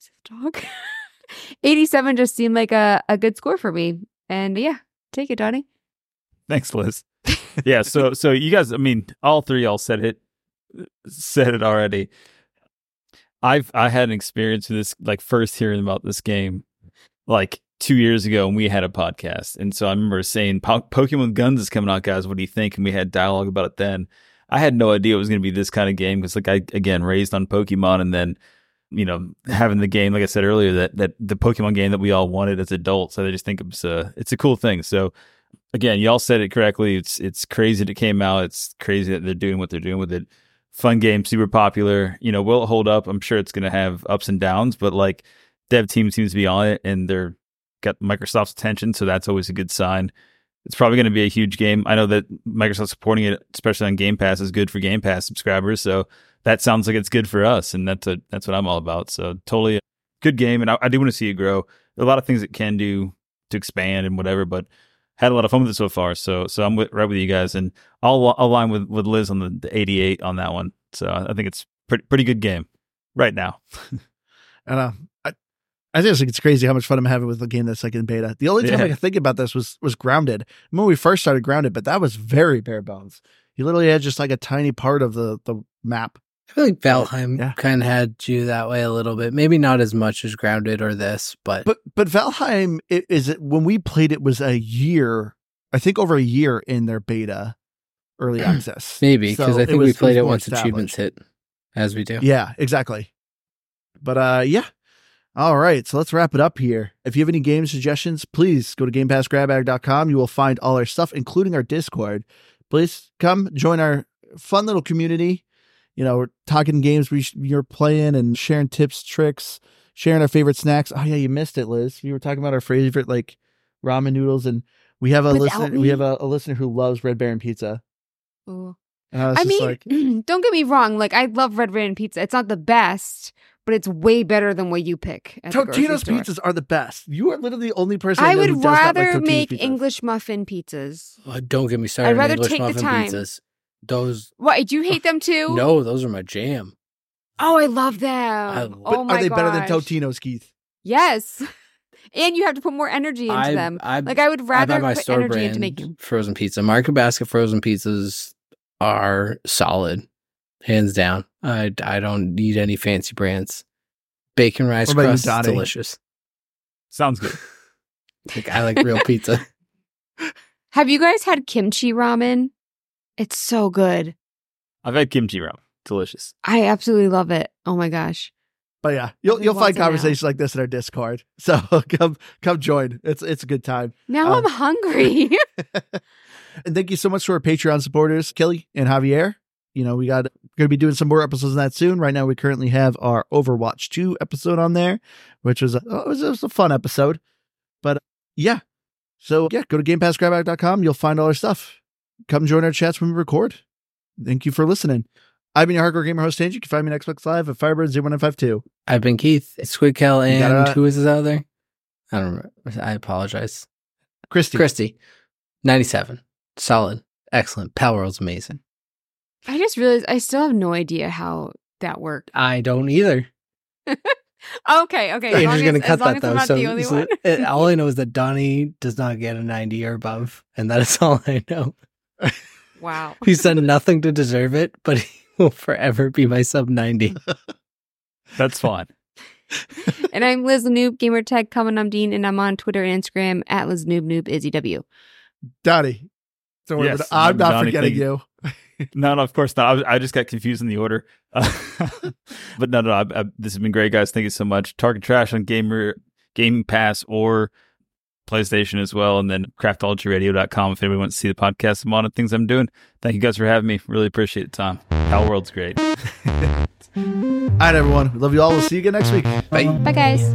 C: is it a dog. *laughs* 87 just seemed like a, a good score for me. And yeah, take it, Donnie.
B: Thanks, Liz. *laughs* yeah, so so you guys, I mean, all three y'all said it said it already. I've I had an experience with this like first hearing about this game like two years ago and we had a podcast. And so I remember saying po- Pokemon Guns is coming out, guys. What do you think? And we had dialogue about it then. I had no idea it was going to be this kind of game because like I again raised on Pokemon and then you know having the game like I said earlier that that the Pokemon game that we all wanted as adults. So I just think it's a uh, it's a cool thing. So again, y'all said it correctly. It's it's crazy that it came out. It's crazy that they're doing what they're doing with it. Fun game, super popular. You know, will it hold up? I'm sure it's going to have ups and downs, but like dev team seems to be on it and they're got Microsoft's attention, so that's always a good sign. It's probably going to be a huge game. I know that Microsoft supporting it, especially on Game Pass, is good for Game Pass subscribers. So that sounds like it's good for us, and that's a, that's what I'm all about. So totally good game, and I, I do want to see it grow. There are a lot of things it can do to expand and whatever, but had a lot of fun with it so far. So so I'm with, right with you guys, and I'll align with with Liz on the, the 88 on that one. So I think it's pretty pretty good game right now. *laughs*
A: And uh, I, I just think it's crazy how much fun I'm having with a game that's like in beta. The only time
B: Yeah.
A: I could think about this was was Grounded. When we first started Grounded, but that was very bare bones. You literally had just like a tiny part of the the map.
D: I feel like Valheim
A: Yeah.
D: kind of had you that way a little bit. Maybe not as much as Grounded or this, but,
A: But but Valheim i- is it when we played it was a year, I think over a year in their beta early *clears throat* access.
D: maybe because
A: So
D: I think
A: was-
D: we played
A: was
D: it once achievements hit, as we do.
A: Yeah, exactly. But uh yeah. All right, so let's wrap it up here. If you have any game suggestions, please go to GamePassGrabBag.com. You will find all our stuff, including our Discord. Please come join our fun little community. You know, we're talking games we sh- you're playing and sharing tips, tricks, sharing our favorite snacks. Oh yeah, you missed it, Liz. We were talking about our favorite like ramen noodles, and we have a
C: Without
A: listener.
C: me?
A: We have a, a listener who loves Red Baron pizza.
C: Ooh.
A: I
C: I mean,
A: like, *clears throat*
C: don't get me wrong. Like, I love Red Baron pizza. It's not the best, but it's way better than what you pick. At the
A: Totino's
C: store.
A: pizzas are the best. You are literally the only person I,
C: I
A: know who
C: would
A: does not like
C: rather make
A: pizzas.
C: English muffin pizzas.
D: Oh, don't get me started. I'd
C: rather
D: English
C: take the
D: muffin
C: time.
D: pizzas. Those
C: What? Do you uh, hate them too?
D: no, those are my jam.
C: Oh, I love them.
D: I-
C: oh
A: But
C: my
A: are they better than. Totino's, Keith?
C: Yes. *laughs* And you have to put more energy into
D: I,
C: them.
D: I,
C: Like I would rather
D: buy my
C: put
D: store
C: energy into making.
D: frozen pizza. Market Basket frozen pizzas are solid, hands down. I, I don't need any fancy brands. Bacon rice
A: What about
D: crust is delicious.
B: Sounds good. *laughs*
D: Like I like real pizza. *laughs*
C: Have you guys had kimchi ramen? It's so good.
B: I've had kimchi ramen. Delicious.
C: I absolutely love it. Oh my gosh.
A: But yeah, you'll you'll find conversations like this in our Discord. *laughs* So come come join. It's it's a good time.
C: Now
A: Um,
C: I'm hungry. *laughs* *laughs*
A: and thank you so much to our Patreon supporters, Kelly and Javier. You know, we got going to be doing some more episodes on that soon. Right now, we currently have our Overwatch 2 episode on there, which was a, it was, it was a fun episode. But yeah, so yeah, go to GamePassGrabBag.com. You'll find all our stuff. Come join our chats when we record. Thank you for listening. I've been your hardcore gamer host, Angie. You can find me on Xbox Live at Firebird01952.
D: I've been Keith, Squidkel,
A: You
D: and
A: gotta-
D: who is this out there? I don't remember. I apologize.
A: Christy.
D: Christy, 97. Solid. Excellent. Pal World's amazing.
C: I just realized I still have no idea how that worked.
D: I don't either. *laughs*
C: Okay, okay. As long
D: Andrew's gonna cut that though. So,
C: the
D: so
C: one.
D: uh, all I *laughs* know is that Donnie does not get a 90 or above, and that is *laughs* all I know.
C: Wow. *laughs*
D: He's done nothing to deserve it, but he *laughs* will forever be my sub 90. *laughs*
B: That's fine.
C: and I'm Liz Noob, gamer gamertag, coming I'm Dean, and I'm on Twitter and Instagram at Liz Noob Noob Izzy W.
A: Donnie. Don't worry,
B: Yes,
A: about it. I'm
B: I'm
A: not
B: Donnie,
A: forgetting
B: thank
A: you.
B: No, no, of course not. I, I just got confused in the order. Uh, but no, no, I, I, this has been great, guys. Thank you so much. Target Trash on Gamer Game Pass or PlayStation as well, and then craftologyradio.com if anybody wants to see the podcast I'm on and things I'm doing. Thank you guys for having me. Really appreciate it, Tom. Pal World's great. *laughs*
A: All right, everyone. Love you all. We'll see you again next week.
D: Bye.
C: Bye, guys.